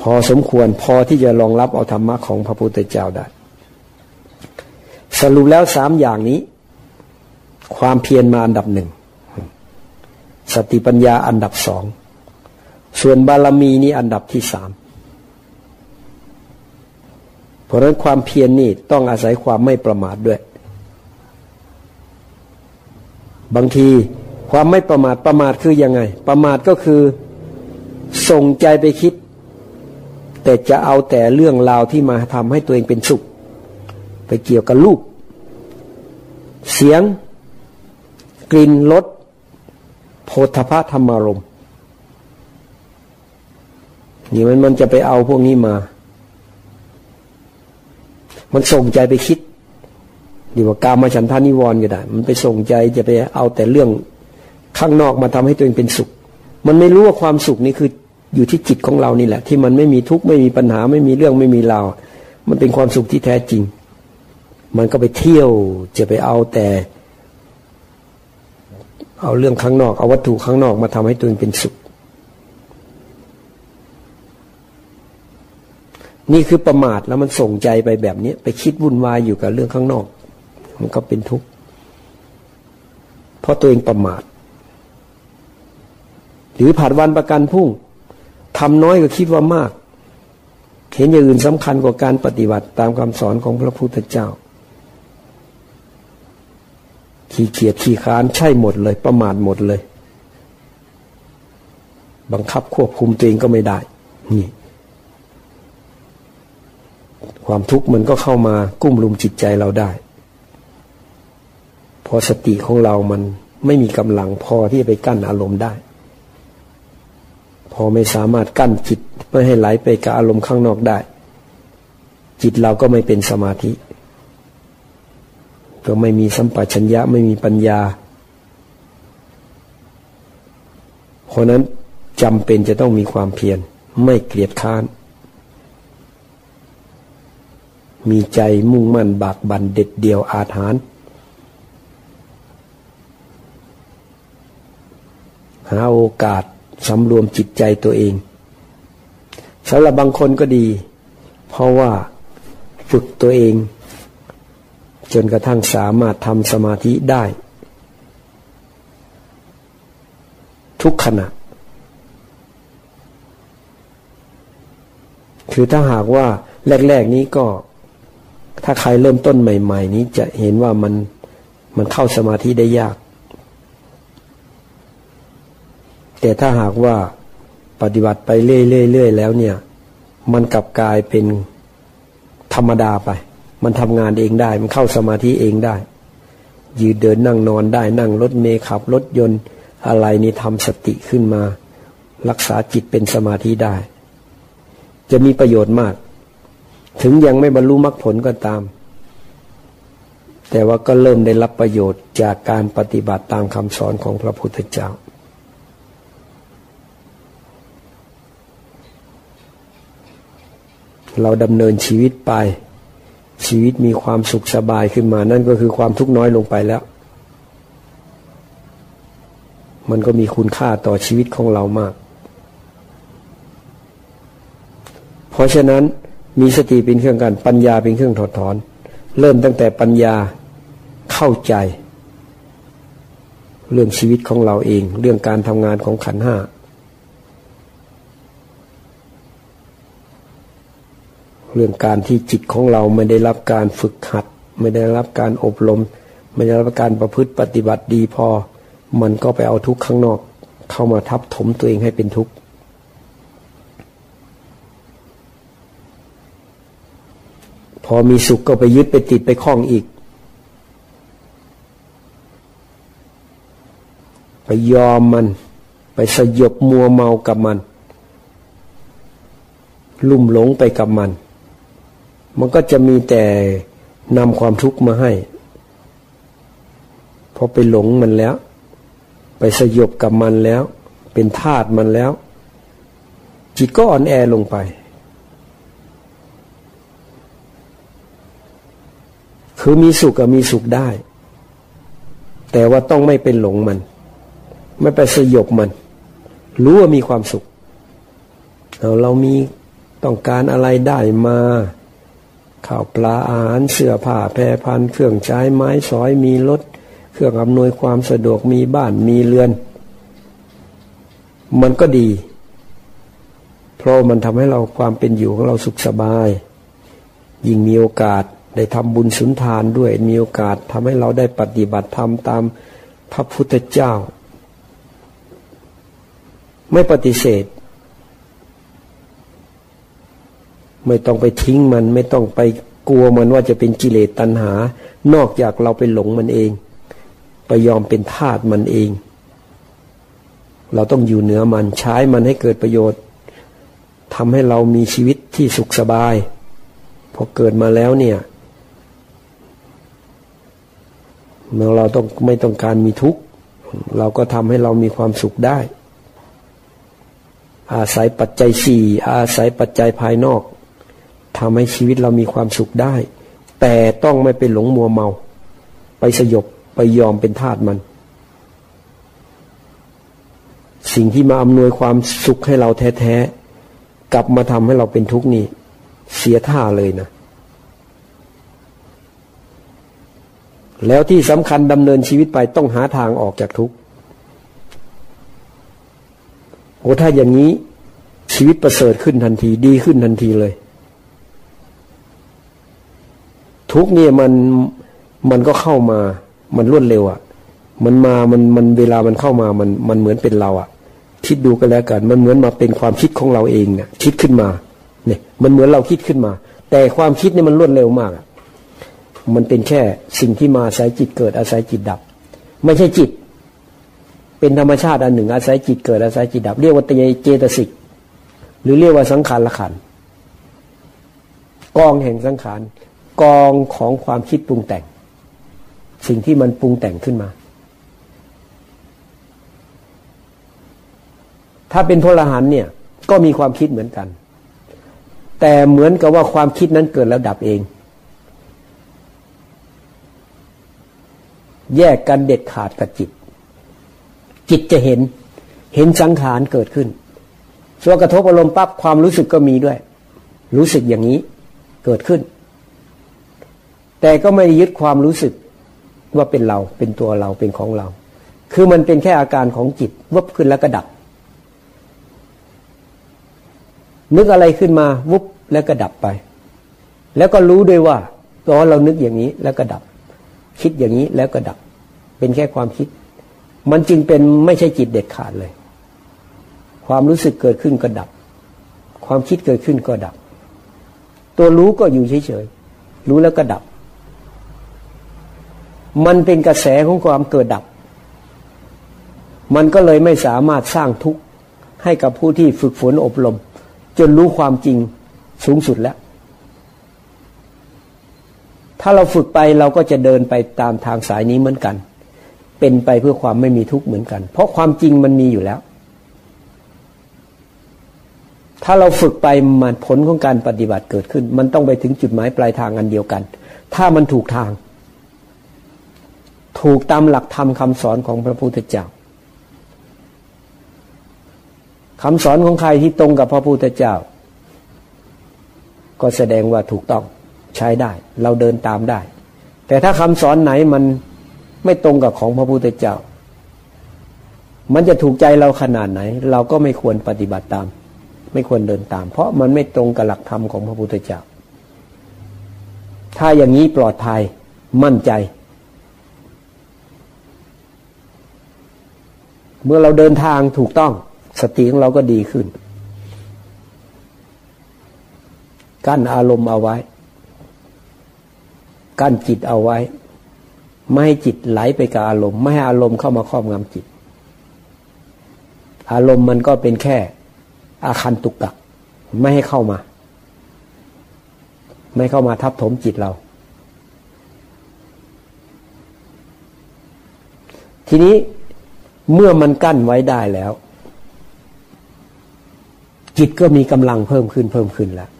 พอสมควรพอที่จะรองรับเอาธรรมะของพระพุทธเจ้าได้ สรุปแล้วสามอย่างนี้ ความเพียรมาอันดับหนึ่ง สติปัญญาอันดับสอง ส่วนบารมีนี้อันดับที่สามเพราะฉะนั้นความเพียรนนี่ต้องอาศัยความไม่ประมาทด้วย บางทีความไม่ประมาทประมาทคือยังไง ประมาทก็คือ ส่งใจไปคิด แต่จะเอาแต่เรื่องราวที่มาทำให้ตัวเองเป็นสุข ไปเกี่ยวกับลูกเสียง กลิ่นรสโพธพะธรรมารมนี่มันมันจะไปเอาพวกนี้มา มันส่งใจไปคิดดีว่ากามาฉันทานิวรณ์ก็ได้ มันไปส่งใจจะไปเอาแต่เรื่องข้างนอกมาทำให้ตัวเองเป็นสุข มันไม่รู้ว่าความสุขนี่คือ อยู่ที่จิตของเรานี่แหละ ที่มันไม่มีทุกข์ไม่มีปัญหาไม่มีเรื่องไม่มีราวมันเป็นความสุขที่แท้จริง มันก็ไปเที่ยวจะไปเอาแต่ เอาเรื่องข้างนอก เอาวัตถุข้างนอกมาทำให้ตัวเองเป็นสุข นี่คือประมาทแล้วมันส่งใจไปแบบนี้ไปคิดวุ่นวายอยู่กับเรื่องข้างนอก มันก็เป็นทุกข์เพราะตัวเองประมาท หรือผัดวันประกันพรุ่ง ทำน้อยก็คิดว่ามาก เห็นอย่างอื่นสำคัญกว่าการปฏิบัติตามคำสอนของพระพุทธเจ้า ขี้เกียจขี้ค้านใช่หมดเลย ประมาทหมดเลย บังคับควบคุมตัวเองก็ไม่ได้ นี่ ความทุกข์มันก็เข้ามากุ้มลุมจิตใจเราได้ พอสติของเรามันไม่มีกำลังพอที่จะไปกั้นอารมณ์ได้ พอไม่สามารถกั้นจิตไม่ให้ไหลไปกับอารมณ์ข้างนอกได้ จิตเราก็ไม่เป็นสมาธิ ก็ไม่มีสัมปชัญญะไม่มีปัญญา เพราะนั้นจำเป็นจะต้องมีความเพียรไม่เกลียดค้าน มีใจมุ่งมั่นบากบันเด็ดเดียวอาถรรพ์หาโอกาส สำรวมจิตใจตัวเองสำหรับบางคนก็ดี เพราะว่าฝึกตัวเอง จนกระทั่งสามารถทำสมาธิได้ ทุกขณะ คือถ้าหากว่าแรก ๆ นี้ก็ถ้าใครเริ่มต้นใหม่ ๆ นี้จะเห็นว่ามันมันเข้าสมาธิได้ยาก แต่ถ้าหากว่าปฏิบัติไปเรื่อยๆแล้วเนี่ย มันกลับกลายเป็นธรรมดาไป มันทำงานเองได้ มันเข้าสมาธิเองได้ ยืนเดินนั่งนอนได้นั่งรถเมล์ขับรถยนต์อะไรนี่ทำสติขึ้นมา รักษาจิตเป็นสมาธิได้ จะมีประโยชน์มาก ถึงยังไม่บรรลุมรรคผลก็ตาม แต่ว่าก็เริ่มได้รับประโยชน์จากการปฏิบัติตามคำสอนของพระพุทธเจ้า เราดำเนินชีวิตไป ชีวิตมีความสุขสบายขึ้นมา นั่นก็คือความทุกข์น้อยลงไปแล้ว มันก็มีคุณค่าต่อชีวิตของเรามาก เพราะฉะนั้นมีสติเป็นเครื่องกัน ปัญญาเป็นเครื่องถอดถอน เริ่มตั้งแต่ปัญญาเข้าใจ เรื่องชีวิตของเราเอง เรื่องการทำงานของขันห้า เรื่องการที่จิตของเราไม่ได้รับการฝึกหัด ไม่ได้รับการอบรม ไม่ได้รับการประพฤติปฏิบัติดีพอ มันก็ไปเอาทุกข์ข้างนอก เข้ามาทับถมตัวเองให้เป็นทุกข์พอมีสุขก็ไปยึดไปติดไปคล้องอีก ไปยอมมัน ไปสยบมัวเมากับมัน ลุ่มหลงไปกับมัน มันก็จะมีแต่นำความทุกข์มาให้พอไปหลงมันแล้ว ไปสยบกับมันแล้ว เป็นทาตมันแล้ว จิตก็อ่อนแอลงไป คือมีสุขกับมีสุขได้ แต่ว่าต้องไม่เป็นหลงมัน ไม่ไปสยบมัน รู้ว่ามีความสุขเราเรามีต้องการอะไรได้มา ข้าวปลาอาหารเสื้อผ้าแพรพันเครื่องใช้ไม้สอยมีรถเครื่องอำนวยความสะดวกมีบ้านมีเรือน มันก็ดี เพราะมันทำให้เราความเป็นอยู่ของเราสุขสบาย ยิ่งมีโอกาสได้ทำบุญสุนทานด้วยมีโอกาสทำให้เราได้ปฏิบัติธรรมตามพระพุทธเจ้า ไม่ปฏิเสธ ไม่ต้องไปทิ้งมัน ไม่ต้องไปกลัวมันว่าจะเป็นกิเลสตัณหา นอกจากเราไปหลงมันเอง ไปยอมเป็นทาสมันเอง เราต้องอยู่เหนือมันใช้มันให้เกิดประโยชน์ทำให้เรามีชีวิตที่สุขสบาย พอเกิดมาแล้วเนี่ยเมื่อเราต้องไม่ต้องการมีทุกข์ เราก็ทำให้เรามีความสุขได้ อาศัยปัจจัยสี่อาศัยปัจจัยภายนอก ทำให้ชีวิตเรามีความสุขได้ แต่ต้องไม่ไปหลงมัวเมา ไปสยบไปยอมเป็นทาสมัน สิ่งที่มาอำนวยความสุขให้เราแท้ ๆ กลับมาทำให้เราเป็นทุกข์นี่ เสียท่าเลยนะ แล้วที่สำคัญดำเนินชีวิตไปต้องหาทางออกจากทุกข์โอ้ถ้าอย่างนี้ชีวิตประเสริฐขึ้นทันทีดีขึ้นทันทีเลย ทุกเนี่ยมันมันก็เข้ามา มันรวดเร็วอะ่ะ มันมามันมันเวลามันเข้ามามันมันเหมือนเป็นเราอะ่ะ คิดดูกันแล้วกัน มันเหมือนมาเป็นความคิดของเราเองเนี่ยคิดขึ้นมา เนี่ย มันเหมือนเราคิดขึ้นมา แต่ความคิดเนี่ยมันรวดเร็วมากอะมันเป็นแค่สิ่งที่มาอาศัยจิตเกิดอาศัยจิตดับ ไม่ใช่จิต เป็นธรรมชาติอันหนึ่ง อาศัยจิตเกิดอาศัยจิตดับ เรียกว่าเตยเจตสิก หรือเรียกว่าสังขารละขันกองแห่งสังขาร กองของความคิดปรุงแต่ง สิ่งที่มันปรุงแต่งขึ้นมา ถ้าเป็นพลหันเนี่ย ก็มีความคิดเหมือนกัน แต่เหมือนกับว่าความคิดนั้นเกิดแล้วดับเอง แยกกันเด็ดขาดกับจิต จิตจะเห็น เห็นสังขารเกิดขึ้นส่วนกระทบอารมณ์ปั๊บความรู้สึกก็มีด้วย รู้สึกอย่างนี้เกิดขึ้น แต่ก็ไม่ยึดความรู้สึกว่าเป็นเราเป็นตัวเราเป็นของเรา คือมันเป็นแค่อาการของจิตวบขึ้นแล้วก็ดับ นึกอะไรขึ้นมาวุบแล้วก็ดับไป แล้วก็รู้ด้วยว่าตอนเรานึกอย่างนี้แล้วก็ดับ คิดอย่างนี้แล้วก็ดับ เป็นแค่ความคิด มันจึงเป็นไม่ใช่จิตเด็ดขาดเลย ความรู้สึกเกิดขึ้นก็ดับ ความคิดเกิดขึ้นก็ดับ ตัวรู้ก็อยู่เฉยๆรู้แล้วก็ดับ มันเป็นกระแสของความเกิดดับ มันก็เลยไม่สามารถสร้างทุกข์ให้กับผู้ที่ฝึกฝนอบรม จนรู้ความจริงสูงสุดแล้ว ถ้าเราฝึกไปเราก็จะเดินไปตามทางสายนี้เหมือนกัน เป็นไปเพื่อความไม่มีทุกข์เหมือนกัน เพราะความจริงมันมีอยู่แล้ว ถ้าเราฝึกไปมันผลของการปฏิบัติเกิดขึ้น มันต้องไปถึงจุดหมายปลายทางอันเดียวกัน ถ้ามันถูกทาง ถูกตามหลักธรรมคาสอนของพระพุทธเจ้าคำสอนของใครที่ตรงกับพระพุทธเจ้า ก็แสดงว่าถูกต้องใช้ได้ เราเดินตามได้ แต่ถ้าคำสอนไหนมันไม่ตรงกับของพระพุทธเจ้า มันจะถูกใจเราขนาดไหน เราก็ไม่ควรปฏิบัติตาม ไม่ควรเดินตาม เพราะมันไม่ตรงกับหลักธรรมของพระพุทธเจ้า ถ้าอย่างนี้ปลอดภัยมั่นใจ เมื่อเราเดินทางถูกต้อง สติของเราก็ดีขึ้น กั้นอารมณ์เอาไว้ กั้นจิตเอาไว้ ไม่ให้จิตไหลไปกับอารมณ์ ไม่ให้อารมณ์เข้ามาครอบงำจิต อารมณ์มันก็เป็นแค่ อาคันตุกกะไม่ให้เข้ามา ไม่เข้ามาทับถมจิตเรา ทีนี้ เมื่อมันกั้นไว้ได้แล้ว จิตก็มีกำลังเพิ่มขึ้นเพิ่มขึ้นแล้ว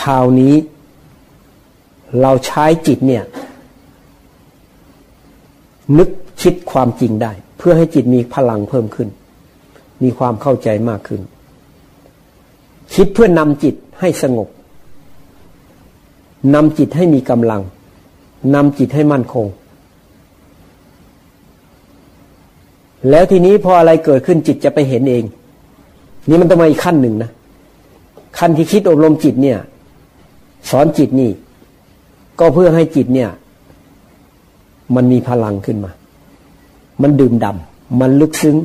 คราวนี้ เราใช้จิตเนี่ย นึกคิดความจริงได้ เพื่อให้จิตมีพลังเพิ่มขึ้น มีความเข้าใจมากขึ้น คิดเพื่อนำจิตให้สงบนำจิตให้มีกำลังนำจิตให้มั่นคง แล้วทีนี้พออะไรเกิดขึ้นจิตจะไปเห็นเอง นี่มันต้องมาอีกขั้นหนึ่งนะขั้นที่คิดอบรมจิตเนี่ย สอนจิตนี่ ก็เพื่อให้จิตเนี่ย มันมีพลังขึ้นมา มันดื่มดำมันลึกซึ้ง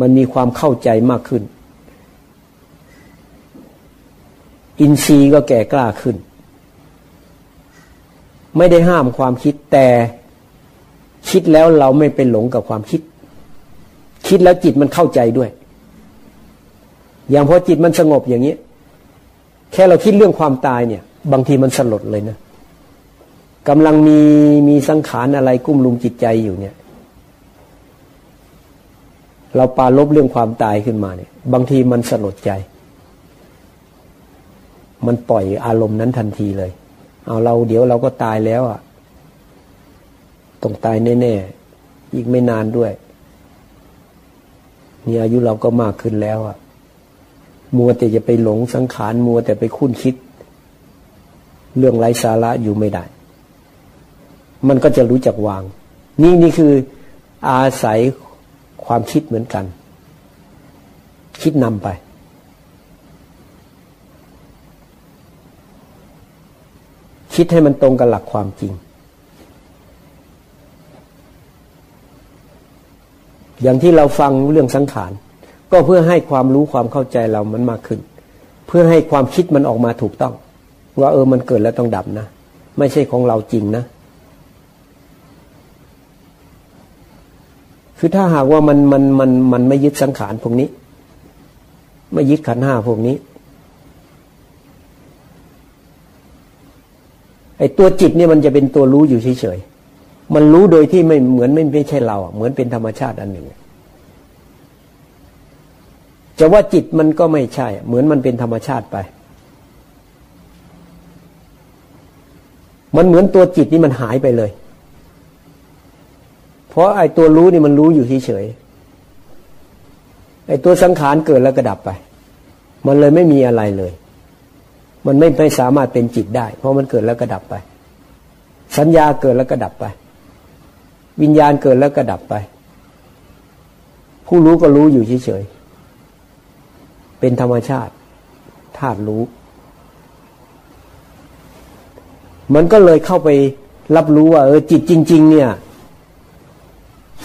มันมีความเข้าใจมากขึ้น อินทรีย์ก็แก่กล้าขึ้น ไม่ได้ห้ามความคิดแต่ คิดแล้วเราไม่เป็นหลงกับความคิด คิดแล้วจิตมันเข้าใจด้วย อย่างพอจิตมันสงบอย่างนี้ แค่เราคิดเรื่องความตายเนี่ย บางทีมันสลดเลยนะกำลังมีมีสังขารอะไรกุ้มลุมจิตใจอยู่เนี่ย เราปาลบเรื่องความตายขึ้นมาเนี่ย บางทีมันสลดใจ มันปล่อยอารมณ์นั้นทันทีเลย เอาเราเดี๋ยวเราก็ตายแล้วอะ ต้องตายแน่ๆ อีกไม่นานด้วย นี่อายุเราก็มากขึ้นแล้วอะมัวแต่จะไปหลงสังขารมัวแต่ไปคุ้นคิด เรื่องไร้สาระอยู่ไม่ได้ มันก็จะรู้จักวาง นี่นี่คืออาศัยความคิดเหมือนกัน คิดนำไปคิดให้มันตรงกับหลักความจริง อย่างที่เราฟังเรื่องสังขาร ก็เพื่อให้ความรู้ความเข้าใจเรามันมากขึ้น เพื่อให้ความคิดมันออกมาถูกต้อง ว่าเออมันเกิดแล้วต้องดับนะ ไม่ใช่ของเราจริงนะ คือถ้าหากว่ามันมันมันมันไม่ยึดสังขารพวกนี้ ไม่ยึดขันห้าพวกนี้ไอ้ตัวจิตเนี่ยมันจะเป็นตัวรู้อยู่เฉยๆ มันรู้โดยที่ไม่เหมือนไม่ไม่ใช่เราเหมือนเป็นธรรมชาติอันหนึ่งจะว่าจิตมันก็ไม่ใช่ เหมือนมันเป็นธรรมชาติไป มันเหมือนตัวจิตนี่มันหายไปเลย เพราะไอ้ตัวรู้นี่มันรู้อยู่เฉยไอ้ตัวสังขารเกิดแล้วก็ดับไป มันเลยไม่มีอะไรเลย มันไม่ไม่สามารถเป็นจิตได้ เพราะมันเกิดแล้วก็ดับไป สัญญาเกิดแล้วก็ดับไป วิญญาณเกิดแล้วก็ดับไป ผู้รู้ก็รู้อยู่เฉยๆ เป็นธรรมชาติธาตุรู้ มันก็เลยเข้าไปรับรู้ว่า เออจิตจริง ๆ เนี่ย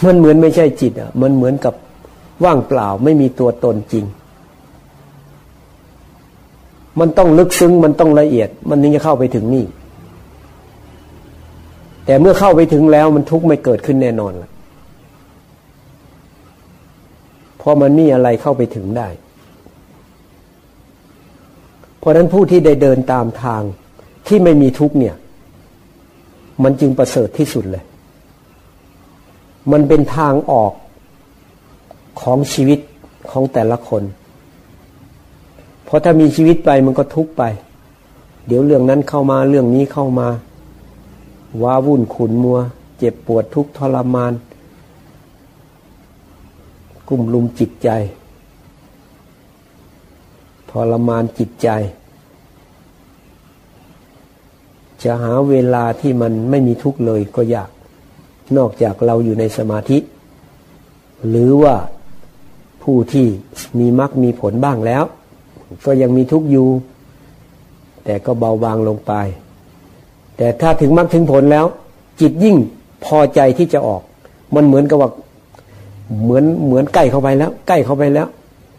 มันเหมือนไม่ใช่จิตอะ มันเหมือนกับว่างเปล่าไม่มีตัวตนจริง มันต้องลึกซึ้งมันต้องละเอียด มันถึงจะเข้าไปถึงนี่ แต่เมื่อเข้าไปถึงแล้วมันทุกข์ไม่เกิดขึ้นแน่นอนละเพราะมันมีอะไรเข้าไปถึงได้ เพราะนั้นผู้ที่ได้เดินตามทางที่ไม่มีทุกข์เนี่ย มันจึงประเสริฐที่สุดเลย มันเป็นทางออกของชีวิตของแต่ละคน เพราะถ้ามีชีวิตไปมันก็ทุกข์ไป เดี๋ยวเรื่องนั้นเข้ามาเรื่องนี้เข้ามา ว้าวุ่นขุนมัว เจ็บปวดทุกทรมาน กุ้มลุมจิตใจทรมานจิตใจ จะหาเวลาที่มันไม่มีทุกข์เลยก็ยาก นอกจากเราอยู่ในสมาธิ หรือว่าผู้ที่มีมรรคมีผลบ้างแล้ว ก็ยังมีทุกข์อยู่ แต่ก็เบาบางลงไป แต่ถ้าถึงมรรคถึงผลแล้ว จิตยิ่งพอใจที่จะออก มันเหมือนกับว่าเหมือนเหมือนใกล้เข้าไปแล้ว ใกล้เข้าไปแล้ว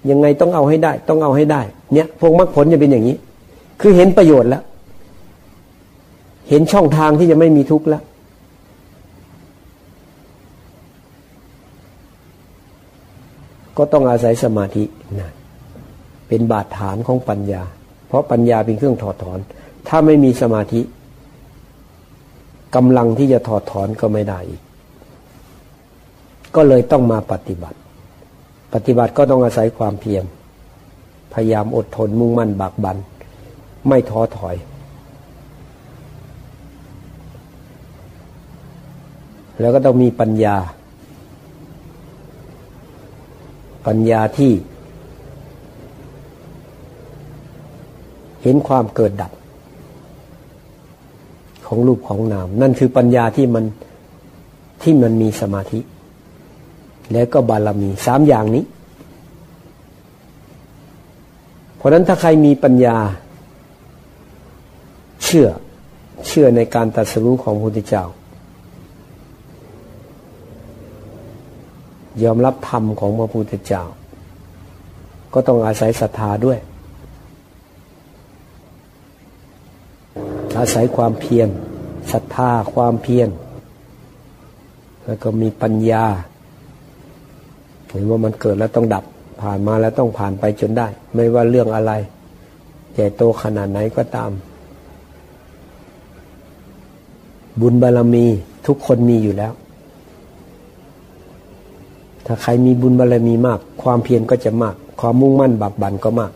ยังไงต้องเอาให้ได้ ต้องเอาให้ได้ เนี่ย พวกมรรคผลจะเป็นอย่างนี้ คือเห็นประโยชน์แล้ว เห็นช่องทางที่จะไม่มีทุกข์แล้วก็ต้องอาศัยสมาธินะเป็นบาดฐานของปัญญา เพราะปัญญาเป็นเครื่องถอดถอน ถ้าไม่มีสมาธิ กำลังที่จะถอดถอนก็ไม่ได้อีก ก็เลยต้องมาปฏิบัติ ปฏิบัติก็ต้องอาศัยความเพียรพยายามอดทนมุ่งมั่นบากบัน ไม่ท้อถอย แล้วก็ต้องมีปัญญา ปัญญาที่ เห็นความเกิดดับ ของรูปของนาม นั่นคือปัญญาที่มันที่มันมีสมาธิ แล้วก็บารมีสามอย่างนี้ เพราะนั้นถ้าใครมีปัญญา เชื่อเชื่อในการตัดสู้ของพระพุทธเจ้ายอมรับธรรมของพระพุทธเจ้า ก็ต้องอาศัยศรัทธาด้วย อาศัยความเพียรศรัทธาความเพียรแล้วก็มีปัญญาเห็นว่ามันเกิดแล้วต้องดับผ่านมาแล้วต้องผ่านไปจนได้ ไม่ว่าเรื่องอะไรใหญ่โตขนาดไหนก็ตาม บุญบารรมีทุกคนมีอยู่แล้ว ถ้าใครมีบุญบารรมีมาก ความเพียรก็จะมาก ความมุ่งมั่นบักบันก็มาก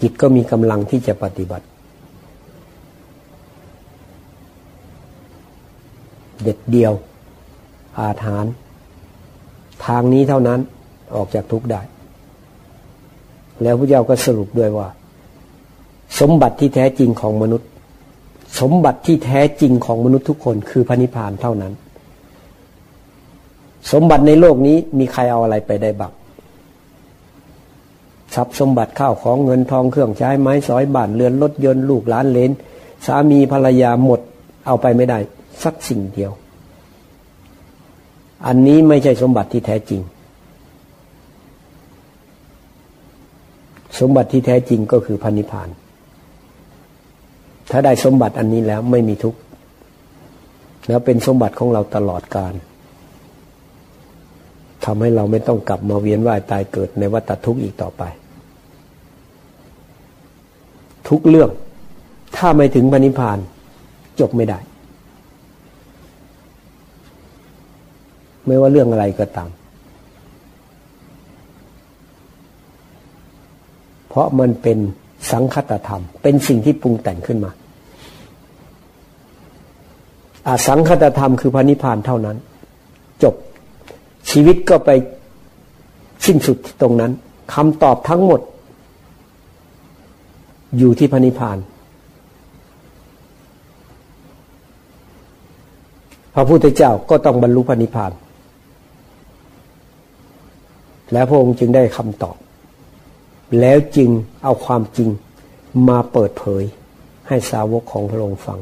จิตก็มีกำลังที่จะปฏิบัติ เด็ดเดียว อาถาน ทางนี้เท่านั้นออกจากทุกข์ได้ แล้วพระเจ้าก็สรุปด้วยว่า สมบัติที่แท้จริงของมนุษย์ สมบัติที่แท้จริงของมนุษย์ทุกคนคือพระนิพพานเท่านั้น สมบัติในโลกนี้มีใครเอาอะไรไปได้บ้างทรัพย์สมบัติข้าวของเงินทองเครื่องใช้ไม้สอยบ้านเรือนรถยนต์ลูกหลานเลนสามีภรรยาหมดเอาไปไม่ได้ สักสิ่งเดียว อันนี้ไม่ใช่สมบัติที่แท้จริง สมบัติที่แท้จริงก็คือพันิพาน ถ้าได้สมบัติอันนี้แล้วไม่มีทุกข์แล้วเป็นสมบัติของเราตลอดกาลทำให้เราไม่ต้องกลับมาเวียนว่ายตายเกิดในวัฏทุกข์อีกต่อไป ทุกเรื่อง ถ้าไม่ถึงพระนิพาน จบไม่ได้ ไม่ว่าเรื่องอะไรก็ตาม เพราะมันเป็นสังคตธรรม เป็นสิ่งที่ปรุงแต่งขึ้นมาอาสังคตธรรมคือพระนิพพานเท่านั้น จบชีวิตก็ไปสิ้นสุดตรงนั้นคำตอบทั้งหมด อยู่ที่พระนิพพานพระพุทธเจ้าก็ต้องบรรลุพระนิพพาน แล้วพระองค์จึงได้คำตอบ แล้วจึงเอาความจริงมาเปิดเผยให้สาวกของพระองค์ฟัง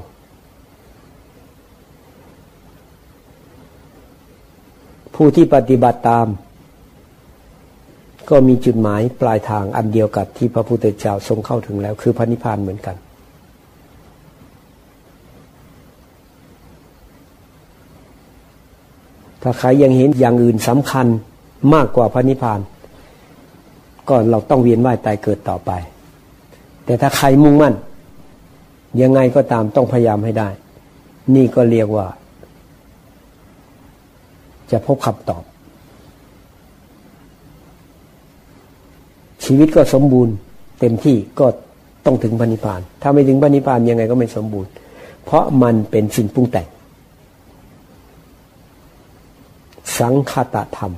ผู้ที่ปฏิบัติตาม ก็มีจุดหมายปลายทางอันเดียวกับที่พระพุทธเจ้าทรงเข้าถึงแล้ว คือพระนิพพานเหมือนกัน ถ้าใครยังเห็นอย่างอื่นสำคัญ มากกว่าพระนิพพาน ก็เราต้องเวียนว่ายตายเกิดต่อไป แต่ถ้าใครมุ่งมั่น ยังไงก็ตามต้องพยายามให้ได้ นี่ก็เรียกว่า จะพบคำตอบ ชีวิตก็สมบูรณ์ เต็มที่ก็ต้องถึงพระนิพพาน ถ้าไม่ถึงพระนิพพานยังไงก็ไม่สมบูรณ์ เพราะมันเป็นสิ่งปรุงแต่ง สังคตธรรม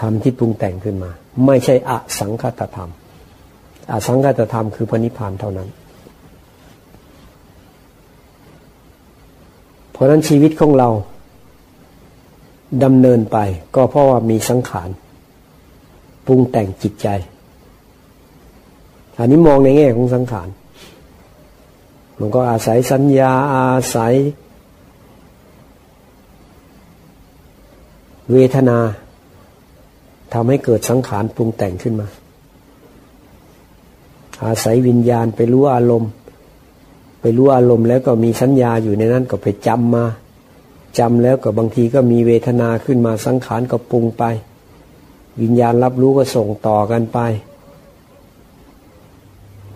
ธรรมที่ปรุงแต่งขึ้นมา ไม่ใช่อสังคตธรรมอสังคตธรรมคือพระนิพพานเท่านั้น เพราะนั้นชีวิตของเราดำเนินไปก็เพราะว่ามีสังขารปรุงแต่งจิตใจ อันนี้มองในแง่ของสังขาร มันก็อาศัยสัญญาอาศัย เวทนา ทำให้เกิดสังขารปรุงแต่งขึ้นมา อาศัยวิญญาณไปรู้อารมณ์ ไปรู้อารมณ์แล้วก็มีสัญญาอยู่ในนั้นก็ไปจำมาจำแล้วก็บางทีก็มีเวทนาขึ้นมาสังขารก็ปรุงไป วิญญาณรับรู้ก็ส่งต่อกันไป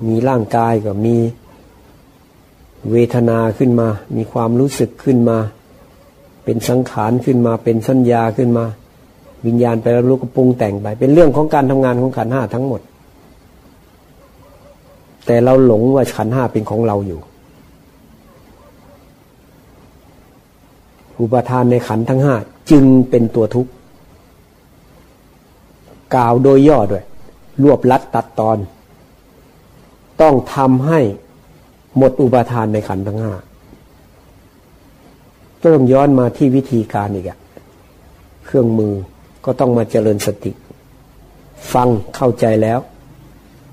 มีร่างกายก็มีเวทนาขึ้นมา มีความรู้สึกขึ้นมา เป็นสังขารขึ้นมา เป็นสัญญาขึ้นมา วิญญาณไปรับรู้ก็ปรุงแต่งไป เป็นเรื่องของการทำงานของขันห้าทั้งหมด แต่เราหลงว่าขันห้าเป็นของเราอยู่ อุปทานในขันทั้งห้าจึงเป็นตัวทุกข์กล่าวโดยย่อด้วย รวบลัดตัดตอน ต้องทำให้หมดอุปทานในขันทั้งห้าต้องย้อนมาที่วิธีการอีกอะเครื่องมือ ก็ต้องมาเจริญสติ ฟังเข้าใจแล้ว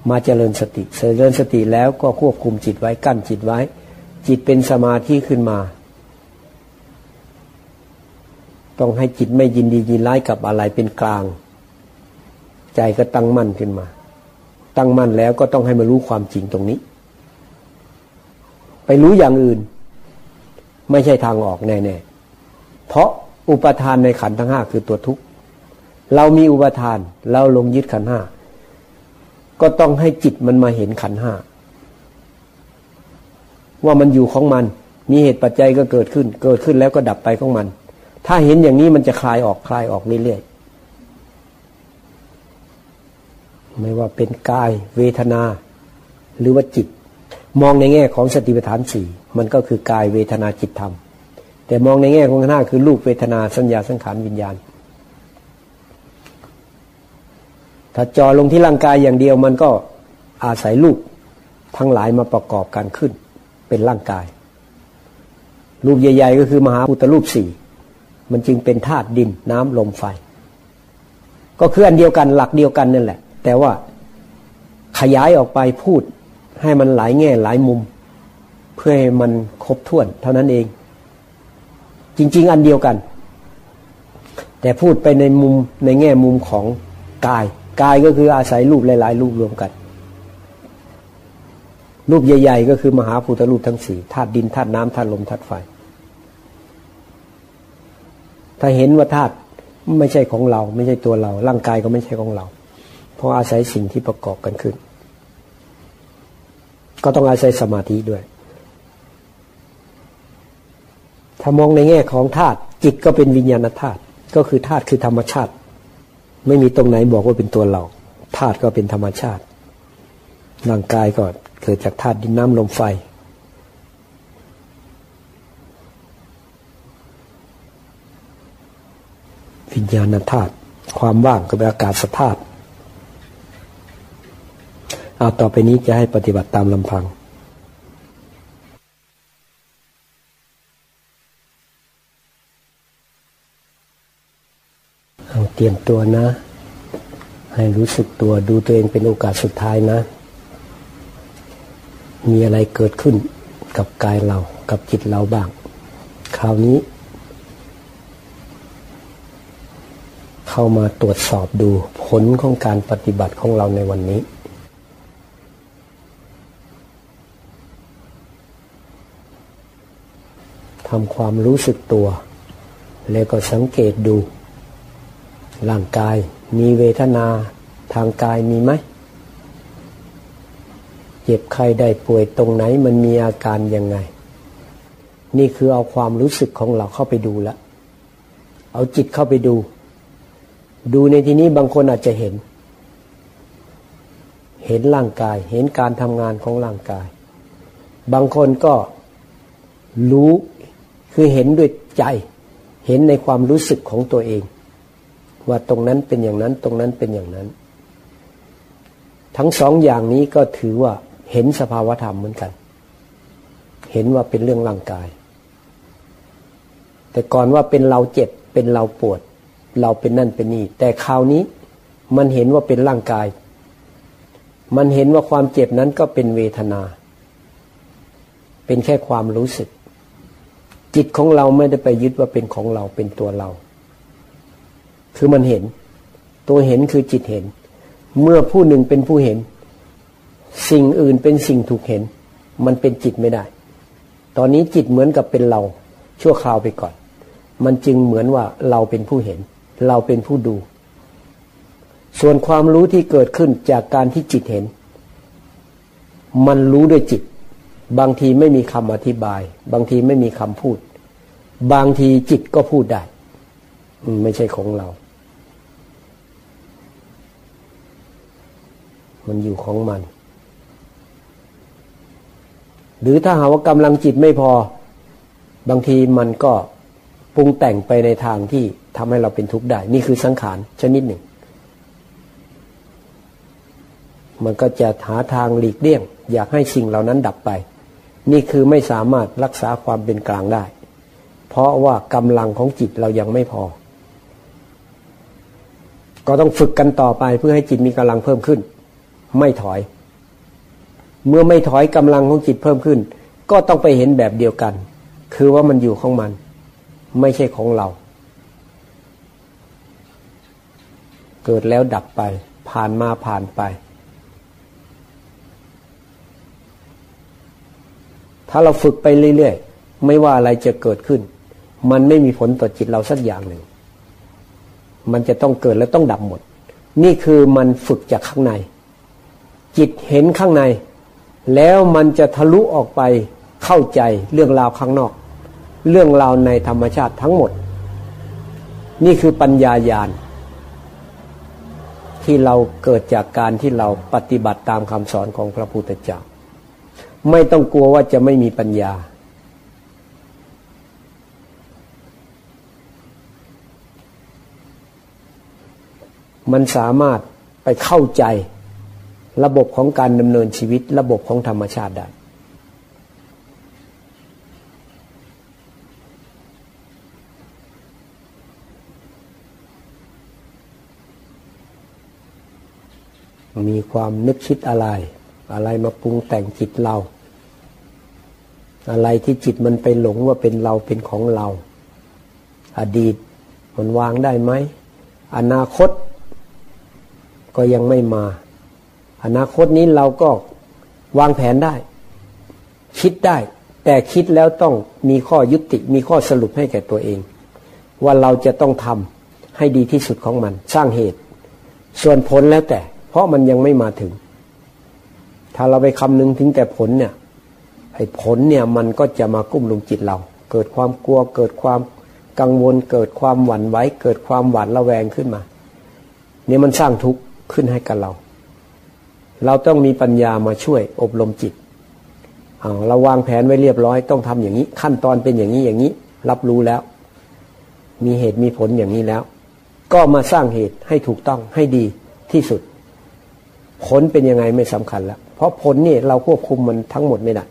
มาเจริญสติเจริญสติแล้วก็ควบคุมจิตไว้กั้นจิตไว้ จิตเป็นสมาธิขึ้นมา ต้องให้จิตไม่ยินดียินร้ายกับอะไรเป็นกลาง ใจก็ตั้งมั่นขึ้นมา ตั้งมั่นแล้วก็ต้องให้มารู้ความจริงตรงนี้ ไปรู้อย่างอื่น ไม่ใช่ทางออกแน่ๆเพราะอุปทานในขันทั้งห้าคือตัวทุกข์ เรามีอุปทาน เราลงยึดขันห้าก็ต้องให้จิตมันมาเห็นขันห้าว่ามันอยู่ของมัน มีเหตุปัจจัยก็เกิดขึ้น เกิดขึ้นแล้วก็ดับไปของมัน ถ้าเห็นอย่างนี้มันจะคลายออกคลายออกเรื่อยๆไม่ว่าเป็นกายเวทนา หรือว่าจิต มองในแง่ของสติปัฏฐานสี่มันก็คือกายเวทนาจิตธรรม แต่มองในแง่ของหน้าคือรูปเวทนาสัญญาสังขารวิญญาณ ถ้าจอลงที่ร่างกายอย่างเดียวมันก็อาศัยรูปทั้งหลายมาประกอบกันขึ้น เป็นร่างกาย รูปใหญ่ ๆ ก็คือมหาพุทธรูปสี่มันจึงเป็นธาตุดินน้ำลมไฟ ก็คืออันเดียวกันหลักเดียวกันนั่นแหละ แต่ว่าขยายออกไปพูดให้มันหลายแง่หลายมุม เพื่อให้มันครบถ้วน เท่านั้นเอง จริง ๆ อันเดียวกัน แต่พูดไปในมุมในแง่มุมของกาย กายก็คืออาศัยรูปหลายๆรูปรวมกัน รูปใหญ่ ๆ ก็คือมหาภูตรูปทั้งสี่ธาตุดินธาตุน้ำธาตุลมธาตุไฟ ถ้าเห็นว่าธาตุไม่ใช่ของเรา ไม่ใช่ตัวเรา ร่างกายก็ไม่ใช่ของเรา เพราะอาศัยสิ่งที่ประกอบกันขึ้น ก็ต้องอาศัยสมาธิด้วย ถ้ามองในแง่ของธาตุจิตก็เป็นวิญญาณธาตุก็คือธาตุคือธรรมชาติ ไม่มีตรงไหนบอกว่าเป็นตัวเราธาตุก็เป็นธรรมชาติร่างกายก็เกิดจากธาตุดินน้ำลมไฟ วิญญาณธาตุความว่างก็เป็นอากาศสธาตุเอาต่อไปนี้จะให้ปฏิบัติตามลำพัง เตรียมตัวนะ ให้รู้สึกตัวดูตัวเองเป็นโอกาสสุดท้ายนะ มีอะไรเกิดขึ้นกับกายเรากับจิตเราบ้าง คราวนี้ เข้ามาตรวจสอบดูผลของการปฏิบัติของเราในวันนี้ทำความรู้สึกตัว แล้วก็สังเกตดู ร่างกายมีเวทนาทางกายมีไหม เจ็บใครได้ป่วยตรงไหนมันมีอาการยังไง นี่คือเอาความรู้สึกของเราเข้าไปดูแล้วเอาจิตเข้าไปดู ดูในที่นี้บางคนอาจจะเห็น เห็นร่างกาย เห็นการทำงานของร่างกาย บางคนก็รู้คือเห็นด้วยใจ เห็นในความรู้สึกของตัวเอง ว่าตรงนั้นเป็นอย่างนั้นตรงนั้นเป็นอย่างนั้น ทั้งสองอย่างนี้ก็ถือว่าเห็นสภาวธรรมเหมือนกัน เห็นว่าเป็นเรื่องร่างกาย แต่ก่อนว่าเป็นเราเจ็บเป็นเราปวด เราเป็นนั่นเป็นนี่ แต่คราวนี้มันเห็นว่าเป็นร่างกาย มันเห็นว่าความเจ็บนั้นก็เป็นเวทนา เป็นแค่ความรู้สึก จิตของเราไม่ได้ไปยึดว่าเป็นของเราเป็นตัวเรา คือมันเห็น ตัวเห็นคือจิตเห็น เมื่อผู้หนึ่งเป็นผู้เห็น สิ่งอื่นเป็นสิ่งถูกเห็น มันเป็นจิตไม่ได้ ตอนนี้จิตเหมือนกับเป็นเรา ชั่วคราวไปก่อน มันจึงเหมือนว่าเราเป็นผู้เห็น เราเป็นผู้ดู ส่วนความรู้ที่เกิดขึ้นจากการที่จิตเห็น มันรู้ด้วยจิต บางทีไม่มีคำอธิบาย บางทีไม่มีคำพูด บางทีจิตก็พูดได้ ไม่ใช่ของเรา มันอยู่ของมัน หรือถ้าหาว่ากำลังจิตไม่พอ บางทีมันก็ปรุงแต่งไปในทางที่ทำให้เราเป็นทุกข์ได้ นี่คือสังขารชนิดหนึ่ง มันก็จะหาทางหลีกเลี่ยง อยากให้สิ่งเหล่านั้นดับไป นี่คือไม่สามารถรักษาความเป็นกลางได้ เพราะว่ากำลังของจิตเรายังไม่พอ ก็ต้องฝึกกันต่อไปเพื่อให้จิตมีกำลังเพิ่มขึ้น ไม่ถอย เมื่อไม่ถอยกำลังของจิตเพิ่มขึ้น ก็ต้องไปเห็นแบบเดียวกัน คือว่ามันอยู่ของมัน ไม่ใช่ของเรา เกิดแล้วดับไป ผ่านมาผ่านไปถ้าเราฝึกไปเรื่อยๆ ไม่ว่าอะไรจะเกิดขึ้น มันไม่มีผลต่อจิตเราสักอย่างหนึ่ง มันจะต้องเกิดและต้องดับหมด นี่คือมันฝึกจากข้างใน จิตเห็นข้างใน แล้วมันจะทะลุออกไปเข้าใจเรื่องราวข้างนอก เรื่องราวในธรรมชาติทั้งหมด นี่คือปัญญายาณที่เราเกิดจากการที่เราปฏิบัติตามคำสอนของพระพุทธเจ้า ไม่ต้องกลัวว่าจะไม่มีปัญญา มันสามารถไปเข้าใจ ระบบของการดำเนินชีวิต ระบบของธรรมชาติได้มีความนึกคิดอะไร อะไรมาปรุงแต่งจิตเรา อะไรที่จิตมันไปหลงว่าเป็นเราเป็นของเรา อดีตมันวางได้ไหม อนาคต ก็ยังไม่มา อนาคตนี้เราก็วางแผนได้ คิดได้ แต่คิดแล้วต้องมีข้อยุติมีข้อสรุปให้แก่ตัวเอง ว่าเราจะต้องทำให้ดีที่สุดของมัน สร้างเหตุ ส่วนผลแล้วแต่ เพราะมันยังไม่มาถึง ถ้าเราไปคำนึงถึงแต่ผลเนี่ยไอ้ผลเนี่ยมันก็จะมากุ้มลุมจิตเรา เกิดความกลัวเกิดความกังวล เกิดความหวั่นไหวเกิดความหวาดระแวงขึ้นมา เนี่ยมันสร้างทุกข์ขึ้นให้กับเรา เราต้องมีปัญญามาช่วยอบรมจิตเราวางแผนไว้เรียบร้อยต้องทำอย่างนี้ ขั้นตอนเป็นอย่างนี้อย่างนี้ รับรู้แล้ว มีเหตุมีผลอย่างนี้แล้ว ก็มาสร้างเหตุให้ถูกต้องให้ดีที่สุด ผลเป็นยังไงไม่สำคัญแล้วเพราะผลนี่เราควบคุมมันทั้งหมดไม่ได้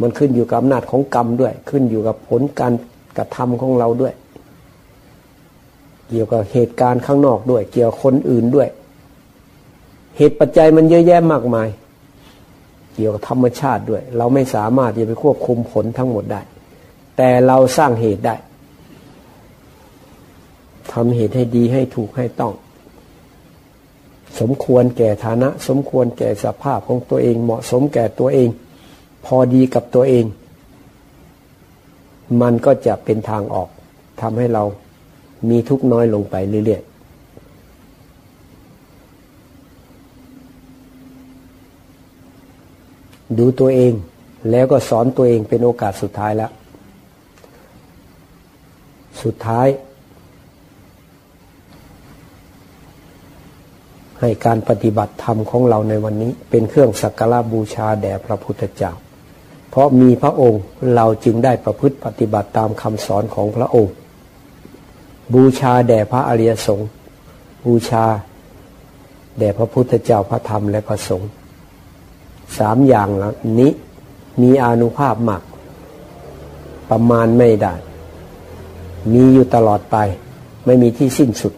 มันขึ้นอยู่กับอำนาจของกรรมด้วย ขึ้นอยู่กับผลการกระทำของเราด้วย เกี่ยวกับเหตุการณ์ข้างนอกด้วย เกี่ยวกับคนอื่นด้วย เหตุปัจจัยมันเยอะแยะมากมาย เกี่ยวกับธรรมชาติด้วย เราไม่สามารถจะไปควบคุมผลทั้งหมดได้ แต่เราสร้างเหตุได้ทำเหตุให้ดีให้ถูกให้ต้อง สมควรแก่ฐานะ สมควรแก่สภาพของตัวเอง เหมาะสมแก่ตัวเอง พอดีกับตัวเอง มันก็จะเป็นทางออกทำให้เรามีทุกน้อยลงไปเรื่อยๆ ดูตัวเอง แล้วก็สอนตัวเองเป็นโอกาสสุดท้ายแล้ว สุดท้าย ให้การปฏิบัติธรรมของเราในวันนี้ เป็นเครื่องสักการะบูชาแด่พระพุทธเจ้า เพราะมีพระองค์เราจึงได้ประพฤติปฏิบัติตามคำสอนของพระองค์ บูชาแด่พระอริยสงฆ์บูชาแด่พระพุทธเจ้าพระธรรมและพระสงฆ์ สามอย่างนี้มีอนุภาพมาก ประมาณไม่ได้ มีอยู่ตลอดไป ไม่มีที่สิ้นสุด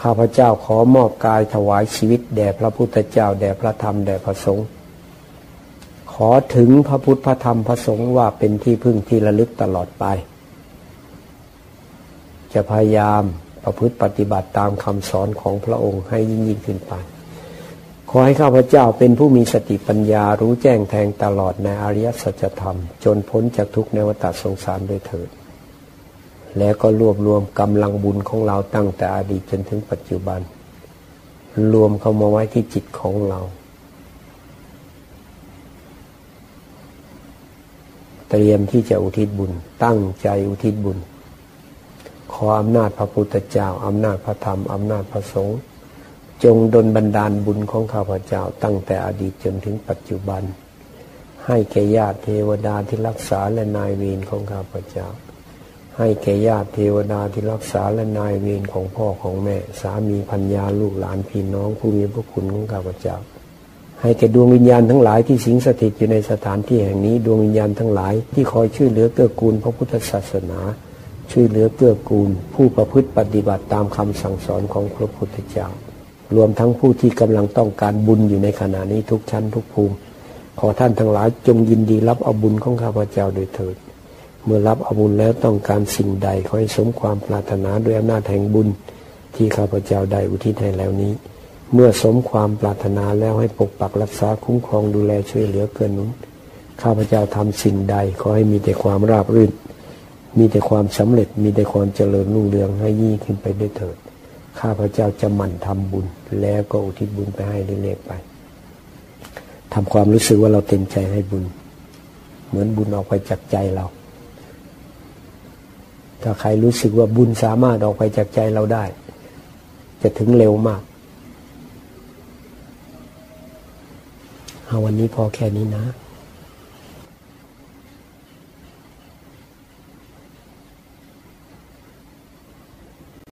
ข้าพเจ้าขอมอบกายถวายชีวิต แด่พระพุทธเจ้า แด่พระธรรม แด่พระสงฆ์ ขอถึงพระพุทธพระธรรมพระสงฆ์ว่าเป็นที่พึ่งที่ระลึกตลอดไป จะพยายาม ประพฤติปฏิบัติตามคำสอนของพระองค์ให้ยิ่งยิ่งขึ้นไป ขอให้ข้าพเจ้าเป็นผู้มีสติปัญญารู้แจ้งแทงตลอดในอริยสัจธรรม จนพ้นจากทุกในวัฏสงสารโดยเถิด แล้วก็รวบรวมกำลังบุญของเราตั้งแต่อดีตจนถึงปัจจุบัน รวมเข้ามาไว้ที่จิตของเราเตรียมที่จะอุทิศบุญ ตั้งใจอุทิศบุญ ขออำนาจพระพุทธเจ้าอำนาจพระธรรมอำนาจพระสงฆ์จงดลบันดาลบุญของข้าพเจ้า ตั้งแต่อดีตจนถึงปัจจุบัน ให้แก่ญาติเทวดาที่รักษาและนายเวรของข้าพเจ้า ให้แก่ญาติเทวดาที่รักษาและนายเวรของพ่อของแม่ สามีพัญญาลูกหลานพี่น้องผู้มีพระคุณของข้าพเจ้า ให้แก่ดวงวิญญาณทั้งหลายที่สิงสถิตอยู่ในสถานที่แห่งนี้ดวงวิญญาณทั้งหลายที่คอยช่วยเหลือเกื้อกูลพระพุทธศาสนา ช่วยเหลือเกื้อกูล ผู้ประพฤติปฏิบัติตามคำสั่งสอนของพระพุทธเจ้า รวมทั้งผู้ที่กำลังต้องการบุญอยู่ในขณะนี้ทุกชั้นทุกภูมิ ขอท่านทั้งหลายจงยินดีรับเอาบุญของข้าพเจ้าโดยเถิด เมื่อรับเอาบุญแล้วต้องการสิ่งใดขอให้สมความปรารถนาด้วยอำนาจแห่งบุญ ที่ข้าพเจ้าได้อุทิศให้แล้วนี้ เมื่อสมความปรารถนาแล้วให้ปกปักรักษาคุ้มครองดูแลช่วยเหลือเกินนุนข้าพเจ้าทำสิ่งใดขอให้มีแต่ความราบรื่น มีแต่ความสำเร็จมีแต่ความเจริญรุ่งเรืองให้ยิ่งขึ้นไปด้วยเถิด ข้าพเจ้าจะหมั่นทำบุญ แล้วก็อุทิศบุญไปให้เรื่อยๆไปทำความรู้สึกว่าเราเต็มใจให้บุญ เหมือนบุญออกไปจากใจเรา ถ้าใครรู้สึกว่าบุญสามารถออกไปจากใจเราได้ จะถึงเร็วมากเอาวันนี้พอแค่นี้นะ